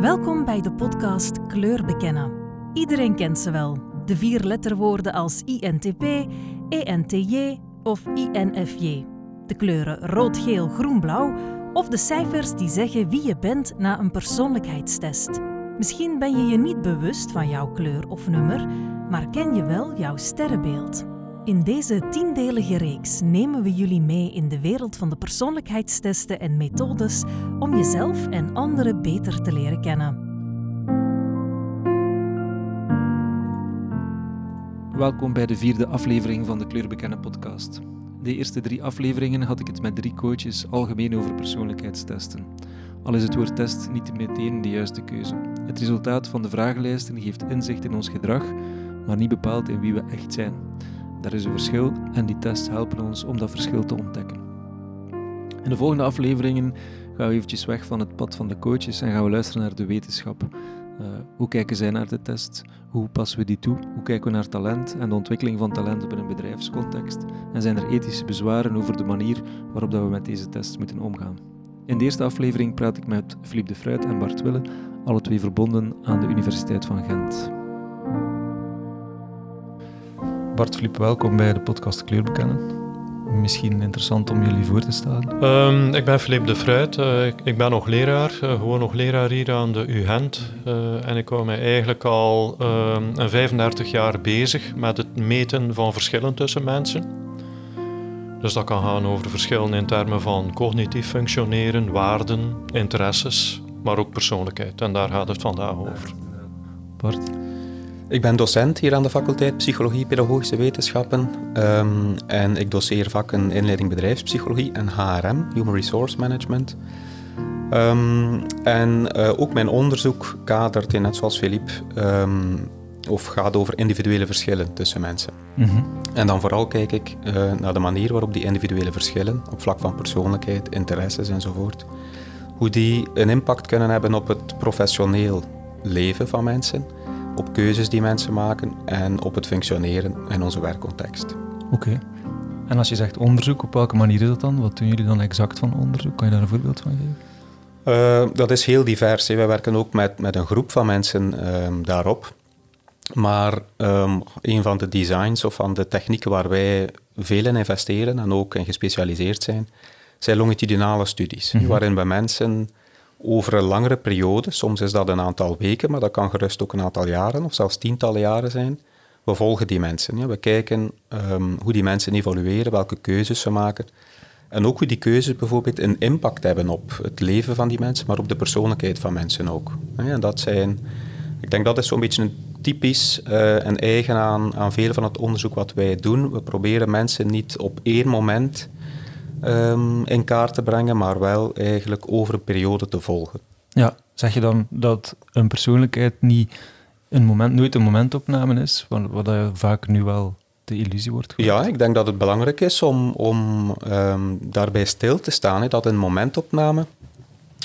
Welkom bij de podcast Kleur bekennen. Iedereen kent ze wel. De vier letterwoorden als INTP, ENTJ of INFJ. De kleuren rood, geel, groen, blauw of de cijfers die zeggen wie je bent na een persoonlijkheidstest. Misschien ben je je niet bewust van jouw kleur of nummer, maar ken je wel jouw sterrenbeeld. In deze tiendelige reeks nemen we jullie mee in de wereld van de persoonlijkheidstesten en methodes om jezelf en anderen beter te leren kennen. Welkom bij de vierde aflevering van de Kleurbekennen podcast. De eerste drie afleveringen had ik het met drie coaches algemeen over persoonlijkheidstesten. Al is het woord test niet meteen de juiste keuze. Het resultaat van de vragenlijsten geeft inzicht in ons gedrag, maar niet bepaalt in wie we echt zijn. Daar is een verschil en die tests helpen ons om dat verschil te ontdekken. In de volgende afleveringen gaan we eventjes weg van het pad van de coaches en gaan we luisteren naar de wetenschap. Uh, hoe kijken zij naar de test? Hoe passen we die toe? Hoe kijken we naar talent en de ontwikkeling van talent op een bedrijfscontext? En zijn er ethische bezwaren over de manier waarop dat we met deze test moeten omgaan? In de eerste aflevering praat ik met Philippe de Fruit en Bart Wille, alle twee verbonden aan de Universiteit van Gent. Bart Philippe, welkom bij de podcast Kleur bekennen. Misschien interessant om jullie voor te stellen. Um, ik ben Philippe de Fruit. Uh, ik, ik, ben nog leraar, uh, gewoon nog leraar hier aan de U-Gent. Uh, en ik hou mij eigenlijk al um, 35 jaar bezig met het meten van verschillen tussen mensen. Dus dat kan gaan over verschillen in termen van cognitief functioneren, waarden, interesses, maar ook persoonlijkheid. En daar gaat het vandaag over. Bart? Ik ben docent hier aan de faculteit Psychologie Pedagogische Wetenschappen um, en ik doseer vakken inleiding bedrijfspsychologie en HRM, Human Resource Management. Um, en uh, ook mijn onderzoek kadert in, net zoals Philippe, um, of gaat over individuele verschillen tussen mensen. Mm -hmm. En dan vooral kijk ik uh, naar de manier waarop die individuele verschillen, op vlak van persoonlijkheid, interesses enzovoort, hoe die een impact kunnen hebben op het professioneel leven van mensen op keuzes die mensen maken en op het functioneren in onze werkcontext. Oké. En als je zegt onderzoek, op welke manier is dat dan? Wat doen jullie dan exact van onderzoek? Kan je daar een voorbeeld van geven? Uh, dat is heel divers. Hè. Wij werken ook met, met een groep van mensen um, daarop. Maar um, een van de designs of van de technieken waar wij veel in investeren en ook in gespecialiseerd zijn, zijn longitudinale studies. Mm -hmm. Waarin we mensen over een langere periode, soms is dat een aantal weken, maar dat kan gerust ook een aantal jaren of zelfs tientallen jaren zijn. We volgen die mensen. Ja. We kijken um, hoe die mensen evolueren, welke keuzes ze maken. En ook hoe die keuzes bijvoorbeeld een impact hebben op het leven van die mensen, maar op de persoonlijkheid van mensen ook. En dat zijn, ik denk dat is zo'n beetje een typisch uh, en eigen aan, aan veel van het onderzoek wat wij doen. We proberen mensen niet op één moment um, in kaart te brengen, maar wel eigenlijk over een periode te volgen. Ja, zeg je dan dat een persoonlijkheid niet een moment, nooit een momentopname is, wat, wat vaak nu wel de illusie wordt Ja, ik denk dat het belangrijk is om, om um, daarbij stil te staan, dat een momentopname,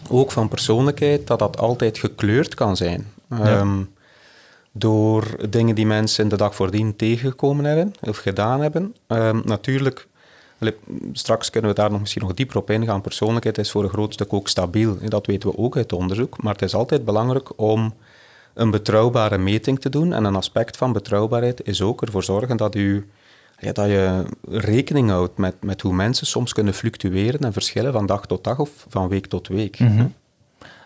ook van persoonlijkheid, dat dat altijd gekleurd kan zijn. Ja. Um, door dingen die mensen de dag voordien tegengekomen hebben of gedaan hebben. Um, natuurlijk Straks kunnen we daar nog misschien nog dieper op ingaan. Persoonlijkheid is voor een groot stuk ook stabiel. Dat weten we ook uit onderzoek. Maar het is altijd belangrijk om een betrouwbare meting te doen. En een aspect van betrouwbaarheid is ook ervoor zorgen dat, u, ja, dat je rekening houdt met, met hoe mensen soms kunnen fluctueren en verschillen van dag tot dag of van week tot week. -hmm.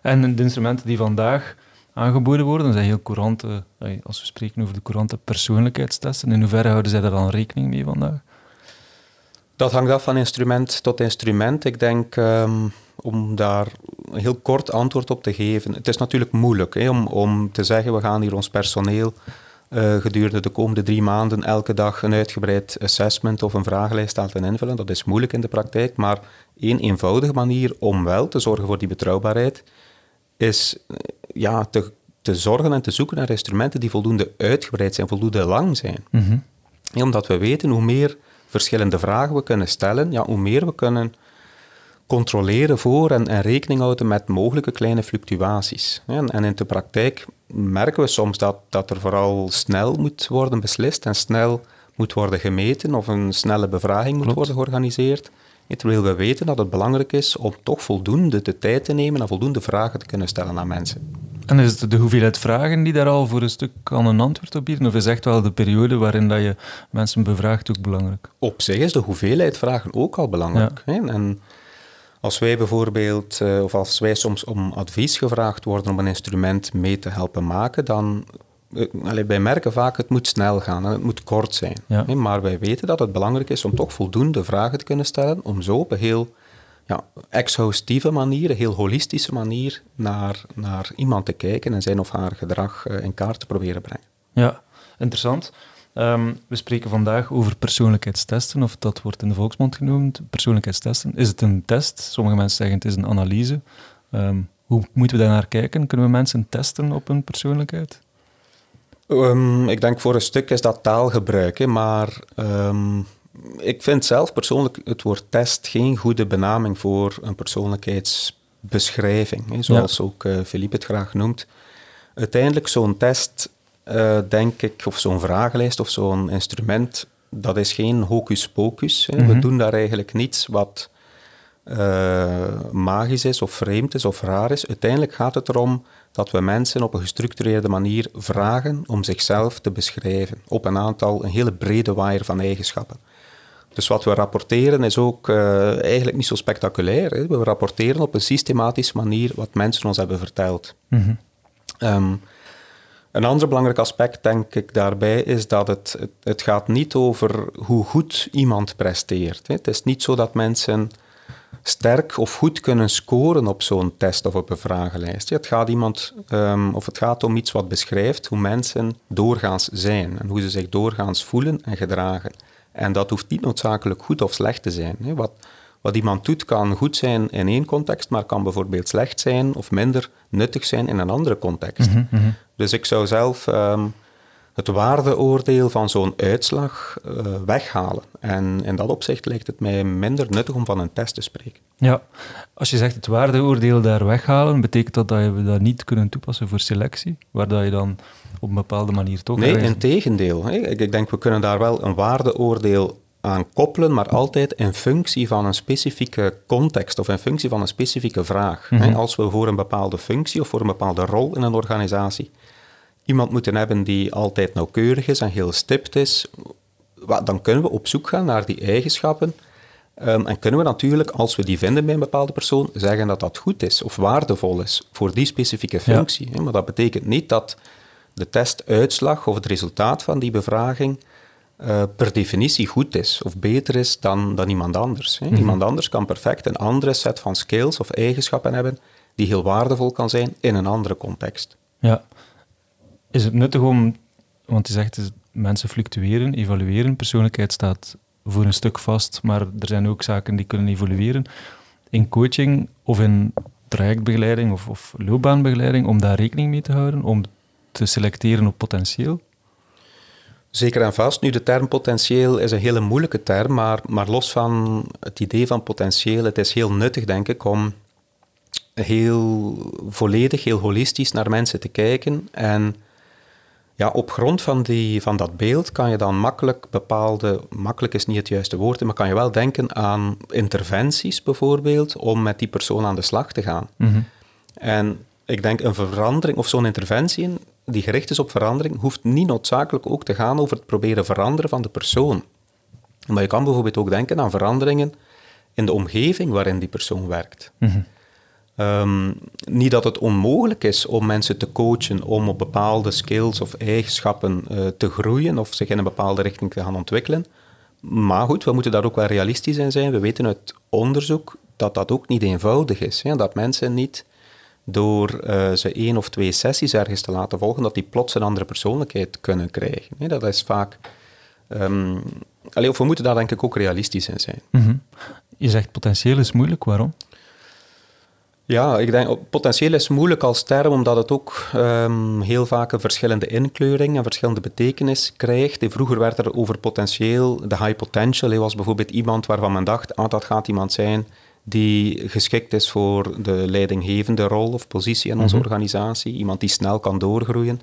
En de instrumenten die vandaag aangeboden worden, zijn heel courante, als we spreken over de courante persoonlijkheidstesten. In hoeverre houden zij daar dan rekening mee vandaag? Dat hangt af van instrument tot instrument. Ik denk um, om daar een heel kort antwoord op te geven. Het is natuurlijk moeilijk hè, om, om te zeggen: we gaan hier ons personeel uh, gedurende de komende drie maanden elke dag een uitgebreid assessment of een vragenlijst laten invullen. Dat is moeilijk in de praktijk, maar één eenvoudige manier om wel te zorgen voor die betrouwbaarheid is uh, ja, te, te zorgen en te zoeken naar instrumenten die voldoende uitgebreid zijn, voldoende lang zijn. Mm -hmm. omdat we weten hoe meer verschillende vragen we kunnen stellen, ja, hoe meer we kunnen controleren voor en, en rekening houden met mogelijke kleine fluctuaties. En, en, in de praktijk merken we soms dat, dat er vooral snel moet worden beslist en snel moet worden gemeten of een snelle bevraging moet worden georganiseerd. Terwijl we weten dat het belangrijk is om toch voldoende de tijd te nemen en voldoende vragen te kunnen stellen aan mensen. En is het de hoeveelheid vragen die daar al voor een stuk aan een antwoord op bieden? Of is echt wel de periode waarin dat je mensen bevraagt ook belangrijk? Op zich is de hoeveelheid vragen ook al belangrijk. Hè? En als wij bijvoorbeeld, eh, of als wij soms om advies gevraagd worden om een instrument mee te helpen maken, dan uh, wij merken vaak het moet snel gaan en het moet kort zijn. Maar wij weten dat het belangrijk is om toch voldoende vragen te kunnen stellen, om zo op een heel ja, exhaustieve manier, een heel holistische manier naar, naar iemand te kijken en zijn of haar gedrag uh, in kaart te proberen brengen. Ja, interessant. Ehm, we spreken vandaag over persoonlijkheidstesten, of dat wordt in de volksmond genoemd, persoonlijkheidstesten. Is het een test? Sommige mensen zeggen het is een analyse. Ehm, hoe moeten we daar naar kijken? Kunnen we mensen testen op hun persoonlijkheid? Um, ik denk voor een stuk is dat taalgebruik, hè, maar ik vind zelf persoonlijk het woord test geen goede benaming voor een persoonlijkheidsbeschrijving, hè, zoals ook uh, Philippe het graag noemt. Uiteindelijk, zo'n test uh, denk ik, of zo'n vragenlijst of zo'n instrument, dat is geen hocus pocus. Hè. We mhm. doen daar eigenlijk niets wat uh, magisch is of vreemd is of raar is. Uiteindelijk gaat het erom dat we mensen op een gestructureerde manier vragen om zichzelf te beschrijven op een aantal, een hele brede waaier van eigenschappen. Dus wat we rapporteren is ook uh, eigenlijk niet zo spectaculair. Hè. We rapporteren op een systematische manier wat mensen ons hebben verteld. Mm um, een ander belangrijk aspect, denk ik, daarbij is dat het, het, gaat niet over hoe goed iemand presteert. Het is niet zo dat mensen sterk of goed kunnen scoren op zo'n test of op een vragenlijst. Het gaat, iemand, um, of het gaat om iets wat beschrijft hoe mensen doorgaans zijn en hoe ze zich doorgaans voelen en gedragen. En dat hoeft niet noodzakelijk goed of slecht te zijn. Wat, wat iemand doet kan goed zijn in één context, maar kan bijvoorbeeld slecht zijn of minder nuttig zijn in een andere context. Mhm, mhm. Dus ik zou zelf um, het waardeoordeel van zo'n uitslag uh, weghalen. En in dat opzicht lijkt het mij minder nuttig om van een test te spreken. Ja, als je zegt het waardeoordeel daar weghalen, betekent dat dat je dat niet kunnen toepassen voor selectie? Waar dat je dan op een bepaalde manier toch... Nee, in tegendeel. Ik, ik denk, we kunnen daar wel een waardeoordeel aan koppelen, maar altijd in functie van een specifieke context of in functie van een specifieke vraag. Mhm. Als we voor een bepaalde functie of voor een bepaalde rol in een organisatie iemand moeten hebben die altijd nauwkeurig is en heel stipt is, dan kunnen we op zoek gaan naar die eigenschappen. Um, en kunnen we natuurlijk, als we die vinden bij een bepaalde persoon, zeggen dat dat goed is of waardevol is voor die specifieke functie. Maar dat betekent niet dat de testuitslag of het resultaat van die bevraging uh, per definitie goed is of beter is dan, dan iemand anders. Hè. Mhm. Iemand anders kan perfect een andere set van skills of eigenschappen hebben die heel waardevol kan zijn in een andere context. Ja. Is het nuttig om, want je zegt mensen fluctueren, evalueren, persoonlijkheid staat voor een stuk vast, maar er zijn ook zaken die kunnen evolueren. In coaching of in trajectbegeleiding of, of loopbaanbegeleiding, om daar rekening mee te houden, om te selecteren op potentieel? Zeker en vast. Nu, de term potentieel is een hele moeilijke term, maar, maar los van het idee van potentieel, het is heel nuttig, denk ik, om heel volledig, heel holistisch naar mensen te kijken. En ja, op grond van, die, van dat beeld kan je dan makkelijk bepaalde, makkelijk is niet het juiste woord, maar kan je wel denken aan interventies bijvoorbeeld, om met die persoon aan de slag te gaan. Mhm. En ik denk een verandering of zo'n interventie die gericht is op verandering, hoeft niet noodzakelijk ook te gaan over het proberen veranderen van de persoon. Maar je kan bijvoorbeeld ook denken aan veranderingen in de omgeving waarin die persoon werkt. Mhm. Ehm, niet dat het onmogelijk is om mensen te coachen om op bepaalde skills of eigenschappen uh, te groeien of zich in een bepaalde richting te gaan ontwikkelen. Maar goed, we moeten daar ook wel realistisch in zijn. We weten uit onderzoek dat dat ook niet eenvoudig is. Hè? Dat mensen niet door uh, ze één of twee sessies ergens te laten volgen, dat die plots een andere persoonlijkheid kunnen krijgen. Nee, dat is vaak... Um, of we moeten daar denk ik ook realistisch in zijn. Mhm. Je zegt potentieel is moeilijk, waarom? Ja, ik denk potentieel is moeilijk als term, omdat het ook um, heel vaak een verschillende inkleuring en verschillende betekenis krijgt. Vroeger werd er over potentieel, de high potential was bijvoorbeeld iemand waarvan men dacht, ah, dat gaat iemand zijn die geschikt is voor de leidinggevende rol of positie in onze mhm. organisatie, iemand die snel kan doorgroeien.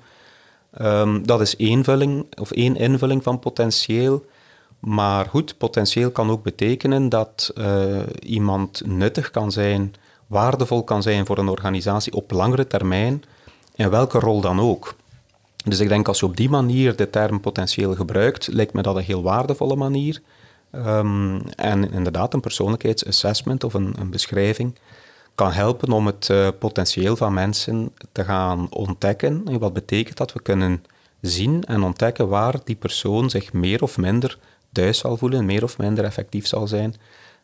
Um, dat is één, vulling, of één invulling van potentieel. Maar goed, potentieel kan ook betekenen dat uh, iemand nuttig kan zijn, waardevol kan zijn voor een organisatie op langere termijn, in welke rol dan ook. Dus ik denk als je op die manier de term potentieel gebruikt, lijkt me dat een heel waardevolle manier. Ehm, en inderdaad, een persoonlijkheidsassessment of een, een beschrijving kan helpen om het uh, potentieel van mensen te gaan ontdekken. En wat betekent dat? We kunnen zien en ontdekken waar die persoon zich meer of minder thuis zal voelen, meer of minder effectief zal zijn.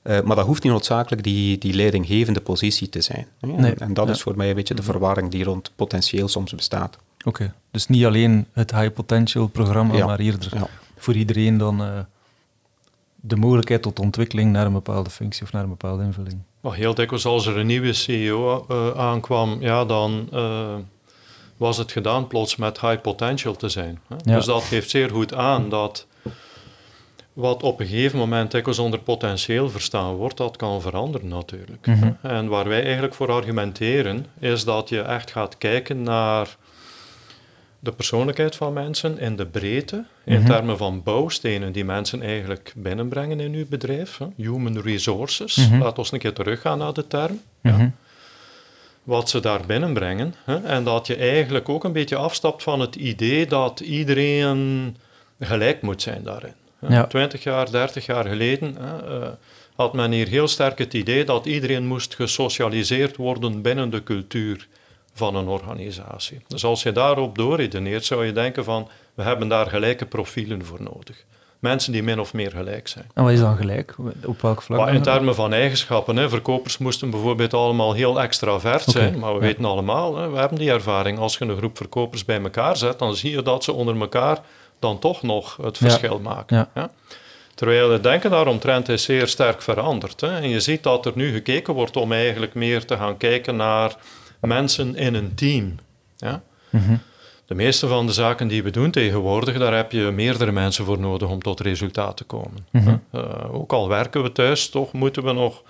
Uh, maar dat hoeft niet noodzakelijk die, die leidinggevende positie te zijn. Nee, en, dat is voor mij een beetje de verwarring die rond potentieel soms bestaat. Oké, dus niet alleen het high potential programma, maar eerder voor iedereen dan uh, de mogelijkheid tot ontwikkeling naar een bepaalde functie of naar een bepaalde invulling. Maar heel dikwijls als er een nieuwe CEO uh, aankwam, ja, dan was het gedaan plots met high potential te zijn. Hè? Ja. Dus dat geeft zeer goed aan dat wat op een gegeven moment dikwijls onder potentieel verstaan wordt, dat kan veranderen natuurlijk. Mhm. En waar wij eigenlijk voor argumenteren, is dat je echt gaat kijken naar de persoonlijkheid van mensen in de breedte, in mhm. termen van bouwstenen die mensen eigenlijk binnenbrengen in uw bedrijf. Hè? Human resources, mm -hmm. laat ons een keer teruggaan naar de term. Ja. Wat ze daar binnenbrengen. Hè? En dat je eigenlijk ook een beetje afstapt van het idee dat iedereen gelijk moet zijn daarin. Ja. 20 jaar, 30 jaar geleden uh, had men hier heel sterk het idee dat iedereen moest gesocialiseerd worden binnen de cultuur van een organisatie. Dus als je daarop doorredeneert, zou je denken van we hebben daar gelijke profielen voor nodig. Mensen die min of meer gelijk zijn. En wat is dan gelijk? Op welk vlak? Maar in termen van eigenschappen. Hè. Verkopers moesten bijvoorbeeld allemaal heel extravert zijn. Maar we weten allemaal, hè, we hebben die ervaring. Als je een groep verkopers bij elkaar zet, dan zie je dat ze onder elkaar dan toch nog het verschil maken. Ja. Terwijl het denken daaromtrent is zeer sterk veranderd. Hè. En je ziet dat er nu gekeken wordt om eigenlijk meer te gaan kijken naar mensen in een team. Ja? Mhm. De meeste van de zaken die we doen tegenwoordig, daar heb je meerdere mensen voor nodig om tot resultaat te komen. Mhm. Eh, ook al werken we thuis, toch moeten we nog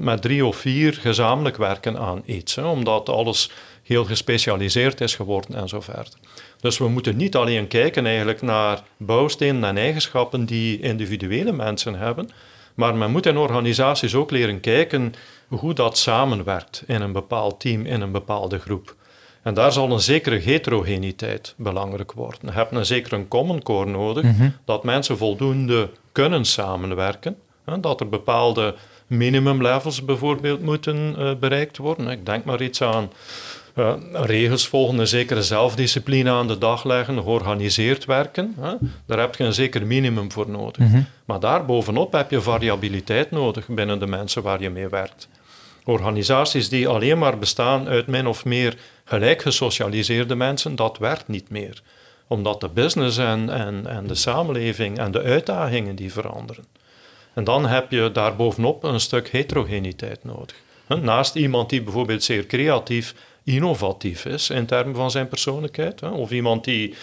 met drie of vier gezamenlijk werken aan iets, hè, omdat alles heel gespecialiseerd is geworden en zo verder. Dus we moeten niet alleen kijken eigenlijk naar bouwstenen en eigenschappen die individuele mensen hebben, maar men moet in organisaties ook leren kijken hoe dat samenwerkt in een bepaald team, in een bepaalde groep. En daar zal een zekere heterogeniteit belangrijk worden. Je hebt een zekere common core nodig, mhm. dat mensen voldoende kunnen samenwerken. Hè, dat er bepaalde minimumlevels bijvoorbeeld moeten uh, bereikt worden. Ik denk maar iets aan uh, regels volgen, een zekere zelfdiscipline aan de dag leggen, georganiseerd werken. Hè? Daar heb je een zeker minimum voor nodig. Mm -hmm. Maar daarbovenop heb je variabiliteit nodig binnen de mensen waar je mee werkt. Organisaties die alleen maar bestaan uit min of meer gelijk gesocialiseerde mensen, dat werkt niet meer. Omdat de business en, en, en de samenleving en de uitdagingen die veranderen. En dan heb je daarbovenop een stuk heterogeniteit nodig. Naast iemand die bijvoorbeeld zeer creatief innovatief is in termen van zijn persoonlijkheid. Hè? Of iemand die.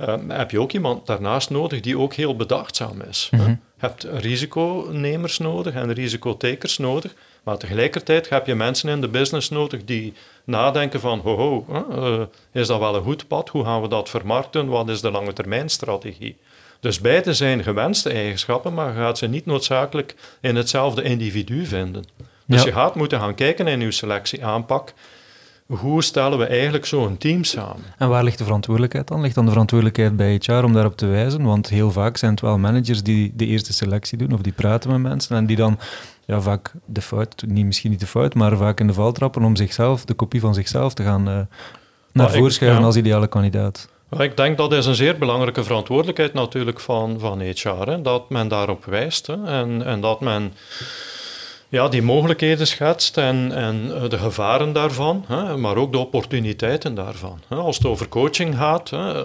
Uh, heb je ook iemand daarnaast nodig die ook heel bedachtzaam is. Mm Je hebt risiconemers nodig en risicotekers nodig, maar tegelijkertijd heb je mensen in de business nodig die nadenken van, ho, ho uh, is dat wel een goed pad? Hoe gaan we dat vermarkten? Wat is de lange termijn strategie? Dus beide zijn gewenste eigenschappen, maar je gaat ze niet noodzakelijk in hetzelfde individu vinden. Dus je gaat moeten gaan kijken in je selectieaanpak hoe stellen we eigenlijk zo'n team samen? En waar ligt de verantwoordelijkheid dan? Ligt dan de verantwoordelijkheid bij HR om daarop te wijzen? Want heel vaak zijn het wel managers die de eerste selectie doen of die praten met mensen en die dan ja, vaak de fout, niet, misschien niet de fout, maar vaak in de val trappen om zichzelf, de kopie van zichzelf te gaan uh, naar voren schuiven als ideale kandidaat. Ik denk dat is een zeer belangrijke verantwoordelijkheid natuurlijk van, van HR, hè, dat men daarop wijst hè, en, en dat men ja, die mogelijkheden schetst en, en eh, de gevaren daarvan, hè, maar ook de opportuniteiten daarvan. Als het over coaching gaat, hè,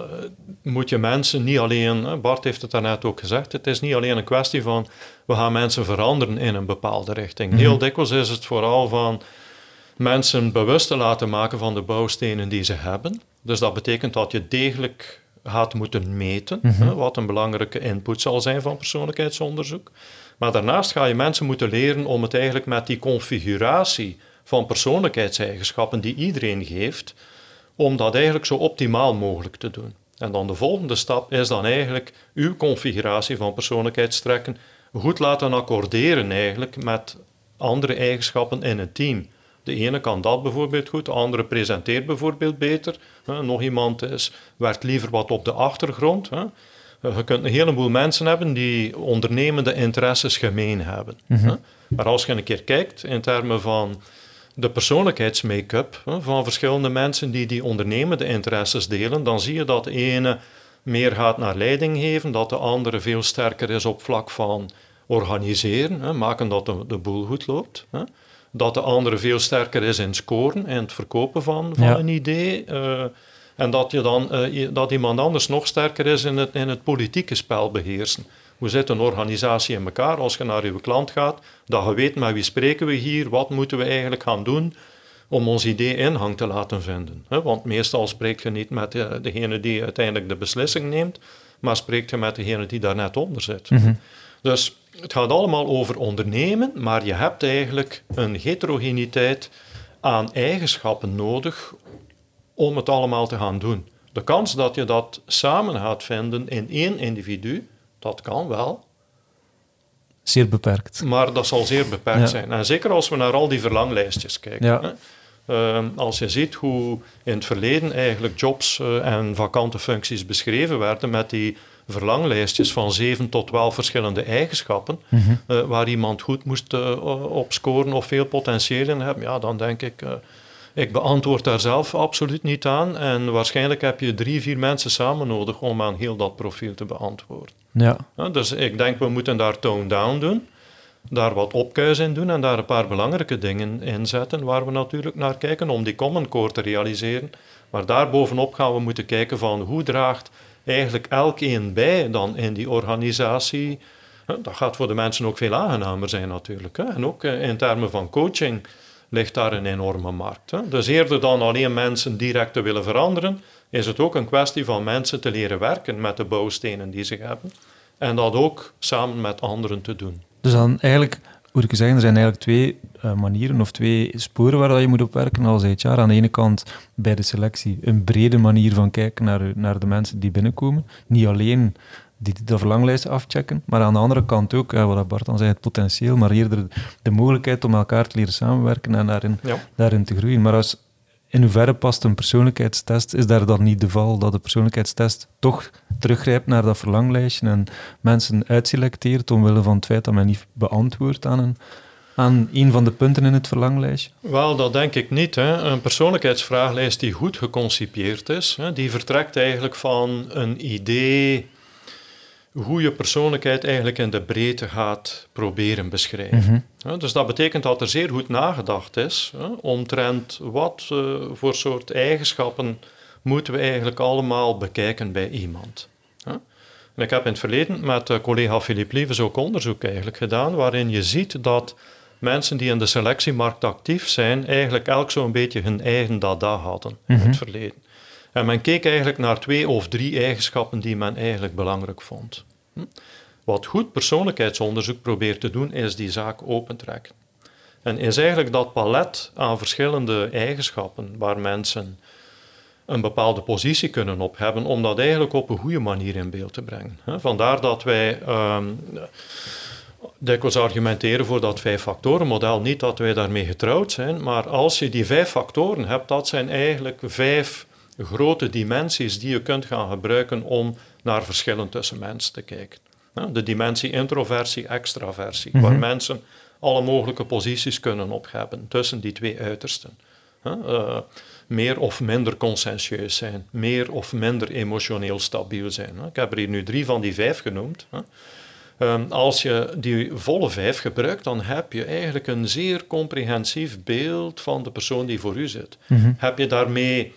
moet je mensen niet alleen, Bart heeft het daarnet ook gezegd, het is niet alleen een kwestie van we gaan mensen veranderen in een bepaalde richting. Mhm. Heel dikwijls is het vooral van mensen bewust te laten maken van de bouwstenen die ze hebben. Dus dat betekent dat je degelijk gaat moeten meten, hè, mhm. wat een belangrijke input zal zijn van persoonlijkheidsonderzoek. Maar daarnaast ga je mensen moeten leren om het eigenlijk met die configuratie van persoonlijkheidseigenschappen die iedereen geeft, om dat eigenlijk zo optimaal mogelijk te doen. En dan de volgende stap is dan eigenlijk uw configuratie van persoonlijkheidstrekken goed laten accorderen eigenlijk met andere eigenschappen in het team. De ene kan dat bijvoorbeeld goed, de andere presenteert bijvoorbeeld beter. Nog iemand is, werkt liever wat op de achtergrond. Je kunt een heleboel mensen hebben die ondernemende interesses gemeen hebben. Mhm. Maar als je een keer kijkt in termen van de persoonlijkheidsmake-up van verschillende mensen die die ondernemende interesses delen, dan zie je dat de ene meer gaat naar leiding geven, dat de andere veel sterker is op vlak van organiseren, hè, maken dat de, de boel goed loopt. Hè. Dat de andere veel sterker is in scoren en het verkopen van, van een idee. Uh, en dat, je dan, uh, dat iemand anders nog sterker is in het, in het politieke spel beheersen. Hoe zit een organisatie in elkaar als je naar je klant gaat, dat je weet met wie spreken we hier, wat moeten we eigenlijk gaan doen om ons idee inhang te laten vinden. Want meestal spreek je niet met degene die uiteindelijk de beslissing neemt, maar spreekt je met degene die daar net onder zit. Mhm. Dus het gaat allemaal over ondernemen, maar je hebt eigenlijk een heterogeniteit aan eigenschappen nodig om het allemaal te gaan doen. De kans dat je dat samen gaat vinden in één individu, dat kan wel. Zeer beperkt. Maar dat zal zeer beperkt zijn. En zeker als we naar al die verlanglijstjes kijken. Ja. Ehm, als je ziet hoe in het verleden eigenlijk jobs uh, en vakante functies beschreven werden met die verlanglijstjes van 7 tot 12 verschillende eigenschappen, mhm. eh, waar iemand goed moest uh, op scoren of veel potentieel in hebben, ja, dan denk ik, ik beantwoord daar zelf absoluut niet aan. En waarschijnlijk heb je drie, vier mensen samen nodig om aan heel dat profiel te beantwoorden. Ja. dus ik denk, we moeten daar tone down doen daar wat opkuis in doen en daar een paar belangrijke dingen in zetten waar we natuurlijk naar kijken om die common core te realiseren. Maar daarbovenop gaan we moeten kijken van hoe draagt eigenlijk elkeen bij dan in die organisatie. Dat gaat voor de mensen ook veel aangenamer zijn natuurlijk. En ook eh, in termen van coaching ligt daar een enorme markt. Dus eerder dan alleen mensen direct te willen veranderen, is het ook een kwestie van mensen te leren werken met de bouwstenen die ze hebben. En dat ook samen met anderen te doen. Dus dan eigenlijk, moet ik zeggen, er zijn eigenlijk twee uh, manieren of twee sporen waar je moet op werken als HR. Aan de ene kant bij de selectie een brede manier van kijken naar, naar de mensen die binnenkomen. Niet alleen die de verlanglijsten afchecken, maar aan de andere kant ook, ja, wat Bart dan zei, het potentieel, maar eerder de mogelijkheid om elkaar te leren samenwerken en daarin, daarin te groeien. Maar als, in hoeverre past een persoonlijkheidstest? Is daar dan niet de val dat de persoonlijkheidstest toch teruggrijpt naar dat verlanglijstje en mensen uitselecteert omwille van het feit dat men niet beantwoordt aan een, aan een van de punten in het verlanglijstje? Wel, dat denk ik niet. Hè. Een persoonlijkheidsvraaglijst die goed geconcipieerd is, hè, die vertrekt eigenlijk van een idee hoe je persoonlijkheid eigenlijk in de breedte gaat proberen beschrijven. Mhm. dus dat betekent dat er zeer goed nagedacht is hè, omtrent wat uh, voor soort eigenschappen moeten we eigenlijk allemaal bekijken bij iemand. En ik heb in het verleden met uh, collega Philippe Lievens ook onderzoek eigenlijk gedaan, waarin je ziet dat mensen die in de selectiemarkt actief zijn, eigenlijk elk zo'n beetje hun eigen dada hadden in het mhm. verleden. En men keek eigenlijk naar twee of drie eigenschappen die men eigenlijk belangrijk vond. Hm? Wat goed persoonlijkheidsonderzoek probeert te doen, is die zaak opentrekken. En is eigenlijk dat palet aan verschillende eigenschappen waar mensen een bepaalde positie kunnen op hebben, om dat eigenlijk op een goede manier in beeld te brengen. Vandaar dat wij um, dikwijls argumenteren voor dat vijf-factoren-model. Niet dat wij daarmee getrouwd zijn, maar als je die vijf factoren hebt, dat zijn eigenlijk vijf grote dimensies die je kunt gaan gebruiken om naar verschillen tussen mensen te kijken. De dimensie introversie, extraversie, waar mhm. mensen alle mogelijke posities kunnen opheffen tussen die twee uitersten. Uh, meer of minder conscientieus zijn, meer of minder emotioneel stabiel zijn. Ik heb er hier nu drie van die vijf genoemd. Ehm, als je die volle vijf gebruikt, dan heb je eigenlijk een zeer comprehensief beeld van de persoon die voor u zit. Mhm. Heb je daarmee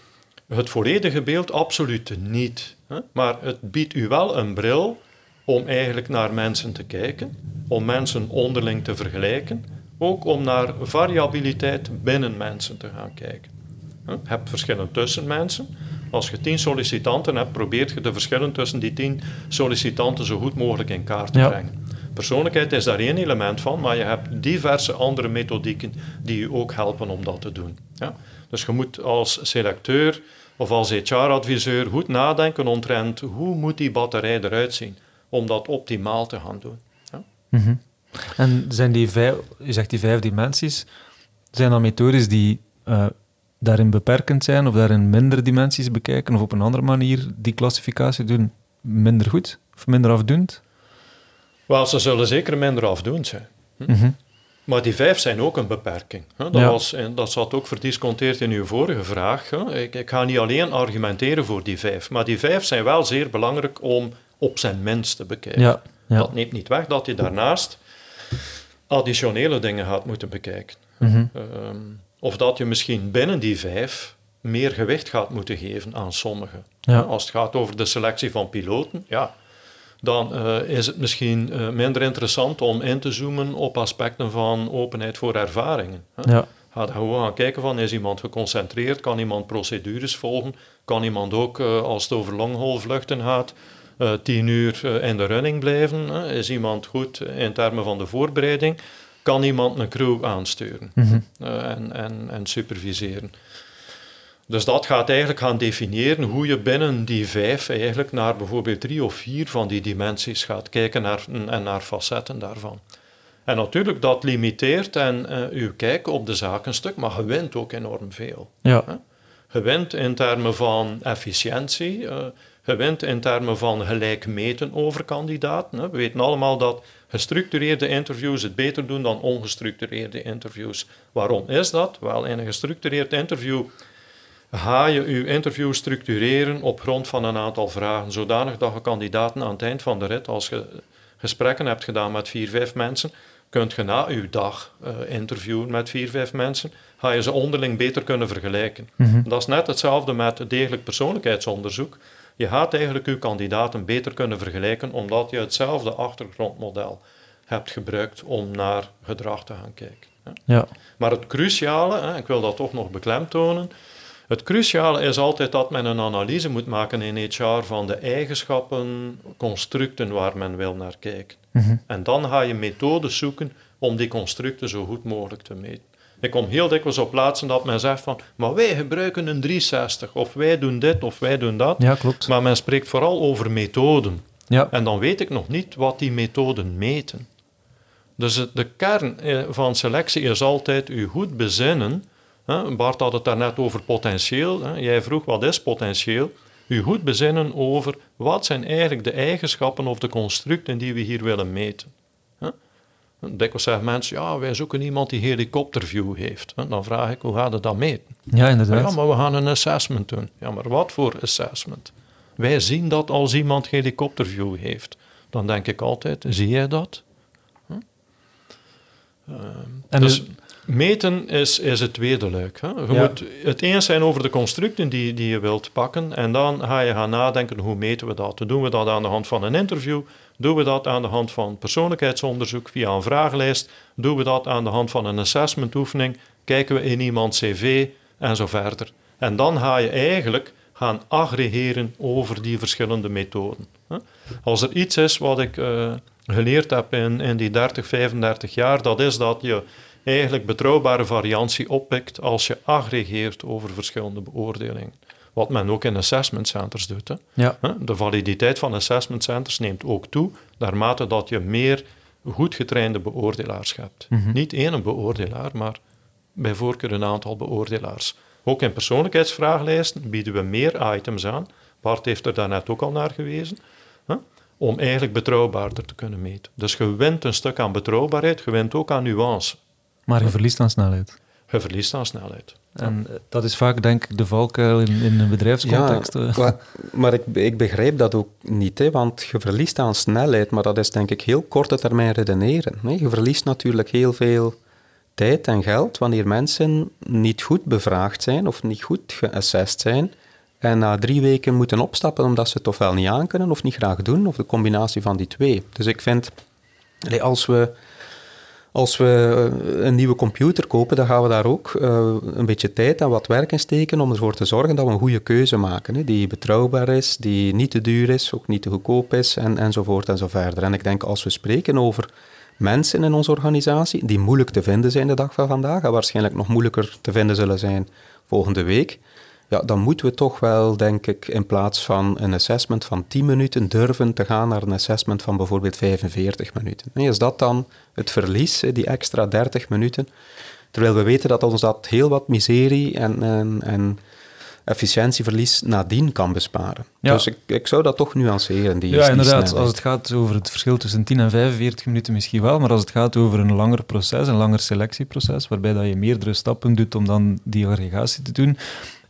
het volledige beeld? Absoluut niet. Maar het biedt u wel een bril om eigenlijk naar mensen te kijken, om mensen onderling te vergelijken, ook om naar variabiliteit binnen mensen te gaan kijken. Je hebt verschillen tussen mensen. Als je tien sollicitanten hebt, probeert je de verschillen tussen die tien sollicitanten zo goed mogelijk in kaart te brengen. Persoonlijkheid is daar één element van, maar je hebt diverse andere methodieken die je ook helpen om dat te doen. Ja? Dus je moet als selecteur of als HR-adviseur goed nadenken omtrent hoe moet die batterij eruit zien om dat optimaal te gaan doen. Ja? Mhm. En zijn die vijf, je zegt die vijf dimensies, Zijn dat methodes die uh, daarin beperkend zijn of daarin minder dimensies bekijken of op een andere manier die klassificatie doen minder goed of minder afdoend? Wel, ze zullen zeker minder afdoend zijn. Hm? Mhm. Maar die vijf zijn ook een beperking. Hè? Dat, Ja. was, en dat zat ook verdisconteerd in uw vorige vraag. Hè? Ik, ik ga niet alleen argumenteren voor die vijf, maar die vijf zijn wel zeer belangrijk om op zijn minst te bekijken. Ja, ja. Dat neemt niet weg dat je daarnaast additionele dingen gaat moeten bekijken. Mhm. Ehm, of dat je misschien binnen die vijf meer gewicht gaat moeten geven aan sommige. Ja. Als het gaat over de selectie van piloten, ja, dan eh, is het misschien eh, minder interessant om in te zoomen op aspecten van openheid voor ervaringen. Hè. Ja. Ga gewoon gaan kijken van, is iemand geconcentreerd? Kan iemand procedures volgen? Kan iemand ook, eh, als het over longhaul vluchten gaat, tien uur in de running blijven? Hè? Is iemand goed in termen van de voorbereiding? Kan iemand een crew aansturen Mhm. en, en, en superviseren? Dus dat gaat eigenlijk gaan definiëren hoe je binnen die vijf eigenlijk naar bijvoorbeeld drie of vier van die dimensies gaat kijken naar, en naar facetten daarvan. En natuurlijk, dat limiteert en eh, uw kijk op de zaak een stuk, maar je wint ook enorm veel. Ja. Je wint in termen van efficiëntie, eh, je wint in termen van gelijk meten over kandidaten. Hè. We weten allemaal dat gestructureerde interviews het beter doen dan ongestructureerde interviews. Waarom is dat? Wel, in een gestructureerd interview ga je je interview structureren op grond van een aantal vragen, zodanig dat je kandidaten aan het eind van de rit, als je gesprekken hebt gedaan met vier, vijf mensen, kunt je na uw dag eh, interviewen met vier, vijf mensen, ga je ze onderling beter kunnen vergelijken. Mhm. Dat is net hetzelfde met degelijk persoonlijkheidsonderzoek. Je gaat eigenlijk je kandidaten beter kunnen vergelijken, omdat je hetzelfde achtergrondmodel hebt gebruikt om naar gedrag te gaan kijken. hè. Ja. Maar het cruciale, hè, ik wil dat toch nog beklemtonen, het cruciale is altijd dat men een analyse moet maken in HR van de eigenschappen, constructen waar men wil naar kijken. Mhm. En dan ga je methodes zoeken om die constructen zo goed mogelijk te meten. Ik kom heel dikwijls op plaatsen dat men zegt van, maar wij gebruiken een 360, of wij doen dit, of wij doen dat. ja, klopt. Maar men spreekt vooral over methoden. Ja. En dan weet ik nog niet wat die methoden meten. Dus de kern eh, van selectie is altijd u goed bezinnen. Bart had het daarnet over potentieel. Jij vroeg wat is potentieel. U goed bezinnen over wat zijn eigenlijk de eigenschappen of de constructen die we hier willen meten. Dikwijls zeggen mensen, ja, wij zoeken iemand die helikopterview heeft. Dan vraag ik, hoe gaat het dat meten? Ja, inderdaad. Ja, maar we gaan een assessment doen. Ja, maar wat voor assessment? Wij zien dat als iemand helikopterview heeft. Dan denk ik altijd, zie jij dat? Hm? Ehm, En dus dus- meten is, is het tweede luik. Hè? Je Ja. moet het eens zijn over de constructen die, die je wilt pakken. En dan ga je gaan nadenken, hoe meten we dat? Doen we dat aan de hand van een interview? Doen we dat aan de hand van persoonlijkheidsonderzoek via een vragenlijst? Doen we dat aan de hand van een assessmentoefening? Kijken we in iemands cv en zo verder. En dan ga je eigenlijk gaan aggregeren over die verschillende methoden. Als er iets is wat ik eh, geleerd heb in, in die 30, 35 jaar, dat is dat je eigenlijk betrouwbare variantie oppikt als je aggregeert over verschillende beoordelingen. Wat men ook in assessment centers doet. Hè. Ja. De validiteit van assessment centers neemt ook toe, naarmate dat je meer goed getrainde beoordelaars hebt. Mhm. Niet één beoordelaar, maar bij voorkeur een aantal beoordelaars. Ook in persoonlijkheidsvragenlijsten bieden we meer items aan. Bart heeft er daarnet ook al naar gewezen. Hè, om eigenlijk betrouwbaarder te kunnen meten. Dus je wint een stuk aan betrouwbaarheid, je wint ook aan nuance. Maar je verliest aan snelheid. Je verliest aan snelheid. En eh, dat is vaak, denk ik, de valkuil in, in een bedrijfscontext. eh. maar, maar ik, ik begrijp dat ook niet, hè, want je verliest aan snelheid, maar dat is denk ik heel korte termijn redeneren. Hè. Je verliest natuurlijk heel veel tijd en geld wanneer mensen niet goed bevraagd zijn of niet goed geassessed zijn en na drie weken moeten opstappen omdat ze het ofwel niet aankunnen of niet graag doen, of de combinatie van die twee. Dus ik vind, als we als we eh, een nieuwe computer kopen, dan gaan we daar ook eh, een beetje tijd en wat werk in steken om ervoor te zorgen dat we een goede keuze maken. Die betrouwbaar is, die niet te duur is, ook niet te goedkoop is en, enzovoort en zo verder. En ik denk als we spreken over mensen in onze organisatie die moeilijk te vinden zijn de dag van vandaag en waarschijnlijk nog moeilijker te vinden zullen zijn volgende week, ja, dan moeten we toch wel, denk ik, in plaats van een assessment van 10 minuten durven te gaan naar een assessment van bijvoorbeeld 45 minuten. En is dat dan het verlies, die extra 30 minuten, Terwijl we weten dat ons dat heel wat miserie en, en, en efficiëntieverlies nadien kan besparen. Ja. Dus ik, ik zou dat toch nuanceren. Die, Ja, die inderdaad. snelheid. Als het gaat over het verschil tussen 10 en 45 minuten misschien wel, maar als het gaat over een langer proces, een langer selectieproces, waarbij dat je meerdere stappen doet om dan die aggregatie te doen,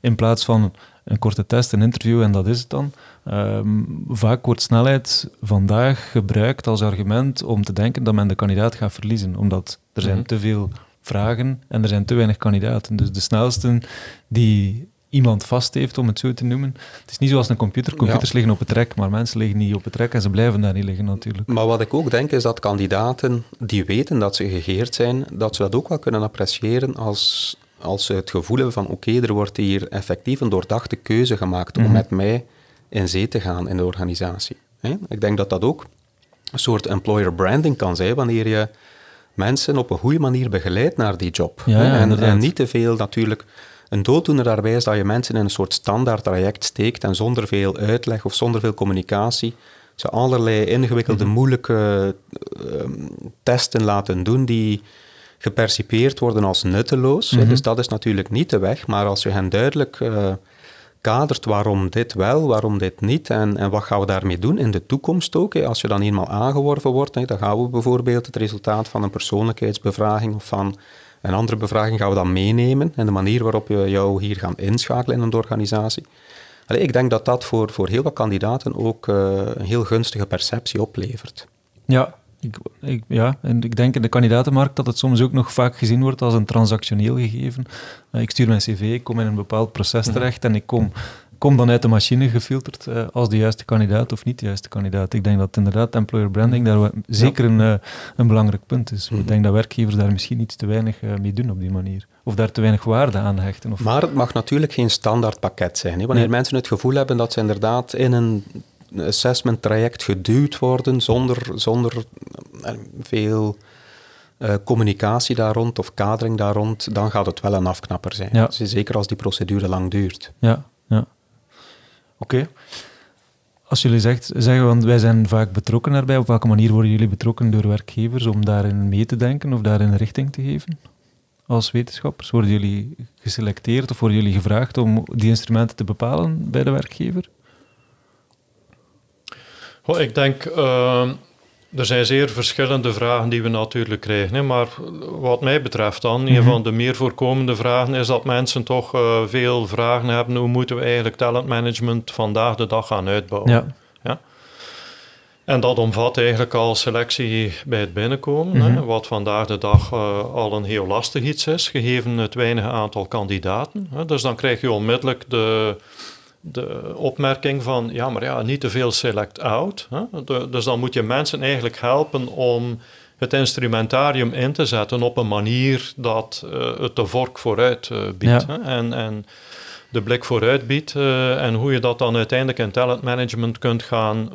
in plaats van een korte test, een interview en dat is het dan. Ehm, vaak wordt snelheid vandaag gebruikt als argument om te denken dat men de kandidaat gaat verliezen, omdat er zijn Mhm. te veel vragen en er zijn te weinig kandidaten. Dus de snelste die iemand vast heeft, om het zo te noemen. Het is niet zoals een computer. Computers liggen op het rek, maar mensen liggen niet op het rek en ze blijven daar niet liggen natuurlijk. Maar wat ik ook denk is dat kandidaten die weten dat ze gegeerd zijn, dat ze dat ook wel kunnen appreciëren als, als ze het gevoel hebben van oké, er wordt hier effectief een doordachte keuze gemaakt Mhm. om met mij in zee te gaan in de organisatie. Hè? Ik denk dat dat ook een soort employer branding kan zijn wanneer je mensen op een goede manier begeleidt naar die job. Ja, ja, en niet te veel natuurlijk. Een dooddoener daarbij is dat je mensen in een soort standaard traject steekt en zonder veel uitleg of zonder veel communicatie ze allerlei ingewikkelde, Mhm. moeilijke ehm, testen laten doen die gepercipeerd worden als nutteloos. Mhm. Dus dat is natuurlijk niet de weg, maar als je hen duidelijk eh, kadert waarom dit wel, waarom dit niet en, en wat gaan we daarmee doen in de toekomst ook. Als je dan eenmaal aangeworven wordt, dan gaan we bijvoorbeeld het resultaat van een persoonlijkheidsbevraging of van een andere bevraging gaan we dan meenemen en de manier waarop we jou hier gaan inschakelen in een organisatie. Allee, ik denk dat dat voor, voor heel wat kandidaten ook eh, een heel gunstige perceptie oplevert. Ja, ik, ik, ja, en ik denk in de kandidatenmarkt dat het soms ook nog vaak gezien wordt als een transactioneel gegeven. Eh, ik stuur mijn cv, ik kom in een bepaald proces Mhm. terecht en ik kom, kom dan uit de machine gefilterd eh, als de juiste kandidaat of niet de juiste kandidaat. Ik denk dat inderdaad employer branding daar zeker een, eh, een belangrijk punt is. Mhm. Ik denk dat werkgevers daar misschien iets te weinig mee doen op die manier. Of daar te weinig waarde aan hechten. Of, Maar het mag natuurlijk geen standaard pakket zijn. Hè. Wanneer Nee. mensen het gevoel hebben dat ze inderdaad in een assessment traject geduwd worden zonder, zonder veel eh, communicatie daar rond of kadering daar rond, dan gaat het wel een afknapper zijn. Ja. Dus zeker als die procedure lang duurt. Ja, ja. Oké. Als jullie zegt, zeggen, want wij zijn vaak betrokken daarbij, op welke manier worden jullie betrokken door werkgevers om daarin mee te denken of daarin richting te geven? Als wetenschappers, worden jullie geselecteerd of worden jullie gevraagd om die instrumenten te bepalen bij de werkgever? Goh, ik denk, eh, er zijn zeer verschillende vragen die we natuurlijk krijgen. Hè, maar wat mij betreft dan, een Mhm. van de meer voorkomende vragen is dat mensen toch eh, veel vragen hebben. Hoe moeten we eigenlijk talentmanagement vandaag de dag gaan uitbouwen? Ja. En dat omvat eigenlijk al selectie bij het binnenkomen, hè, Mhm. wat vandaag de dag eh, al een heel lastig iets is, gegeven het weinige aantal kandidaten. Hè. Dus dan krijg je onmiddellijk de, de opmerking van, ja, maar ja, niet te veel select-out. Dus dan moet je mensen eigenlijk helpen om het instrumentarium in te zetten op een manier dat eh, het de vork vooruit eh, biedt. Ja. Hè. En, en de blik vooruit biedt eh, en hoe je dat dan uiteindelijk in talentmanagement kunt gaan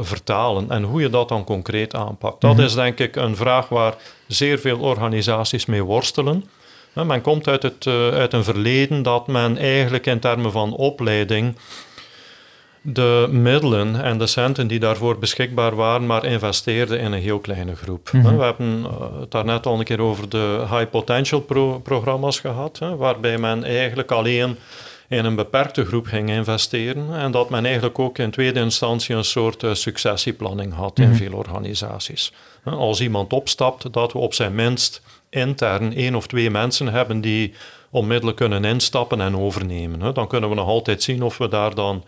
vertalen en hoe je dat dan concreet aanpakt. Dat Mhm. is denk ik een vraag waar zeer veel organisaties mee worstelen. Men komt uit, het, eh, uit een verleden dat men eigenlijk in termen van opleiding de middelen en de centen die daarvoor beschikbaar waren, maar investeerde in een heel kleine groep. Mhm. We hebben eh, het daarnet al een keer over de high potential pro- programma's gehad, waarbij men eigenlijk alleen in een beperkte groep ging investeren en dat men eigenlijk ook in tweede instantie een soort eh, successieplanning had in Mhm. veel organisaties. Als iemand opstapt, dat we op zijn minst intern één of twee mensen hebben die onmiddellijk kunnen instappen en overnemen. Dan kunnen we nog altijd zien of we daar dan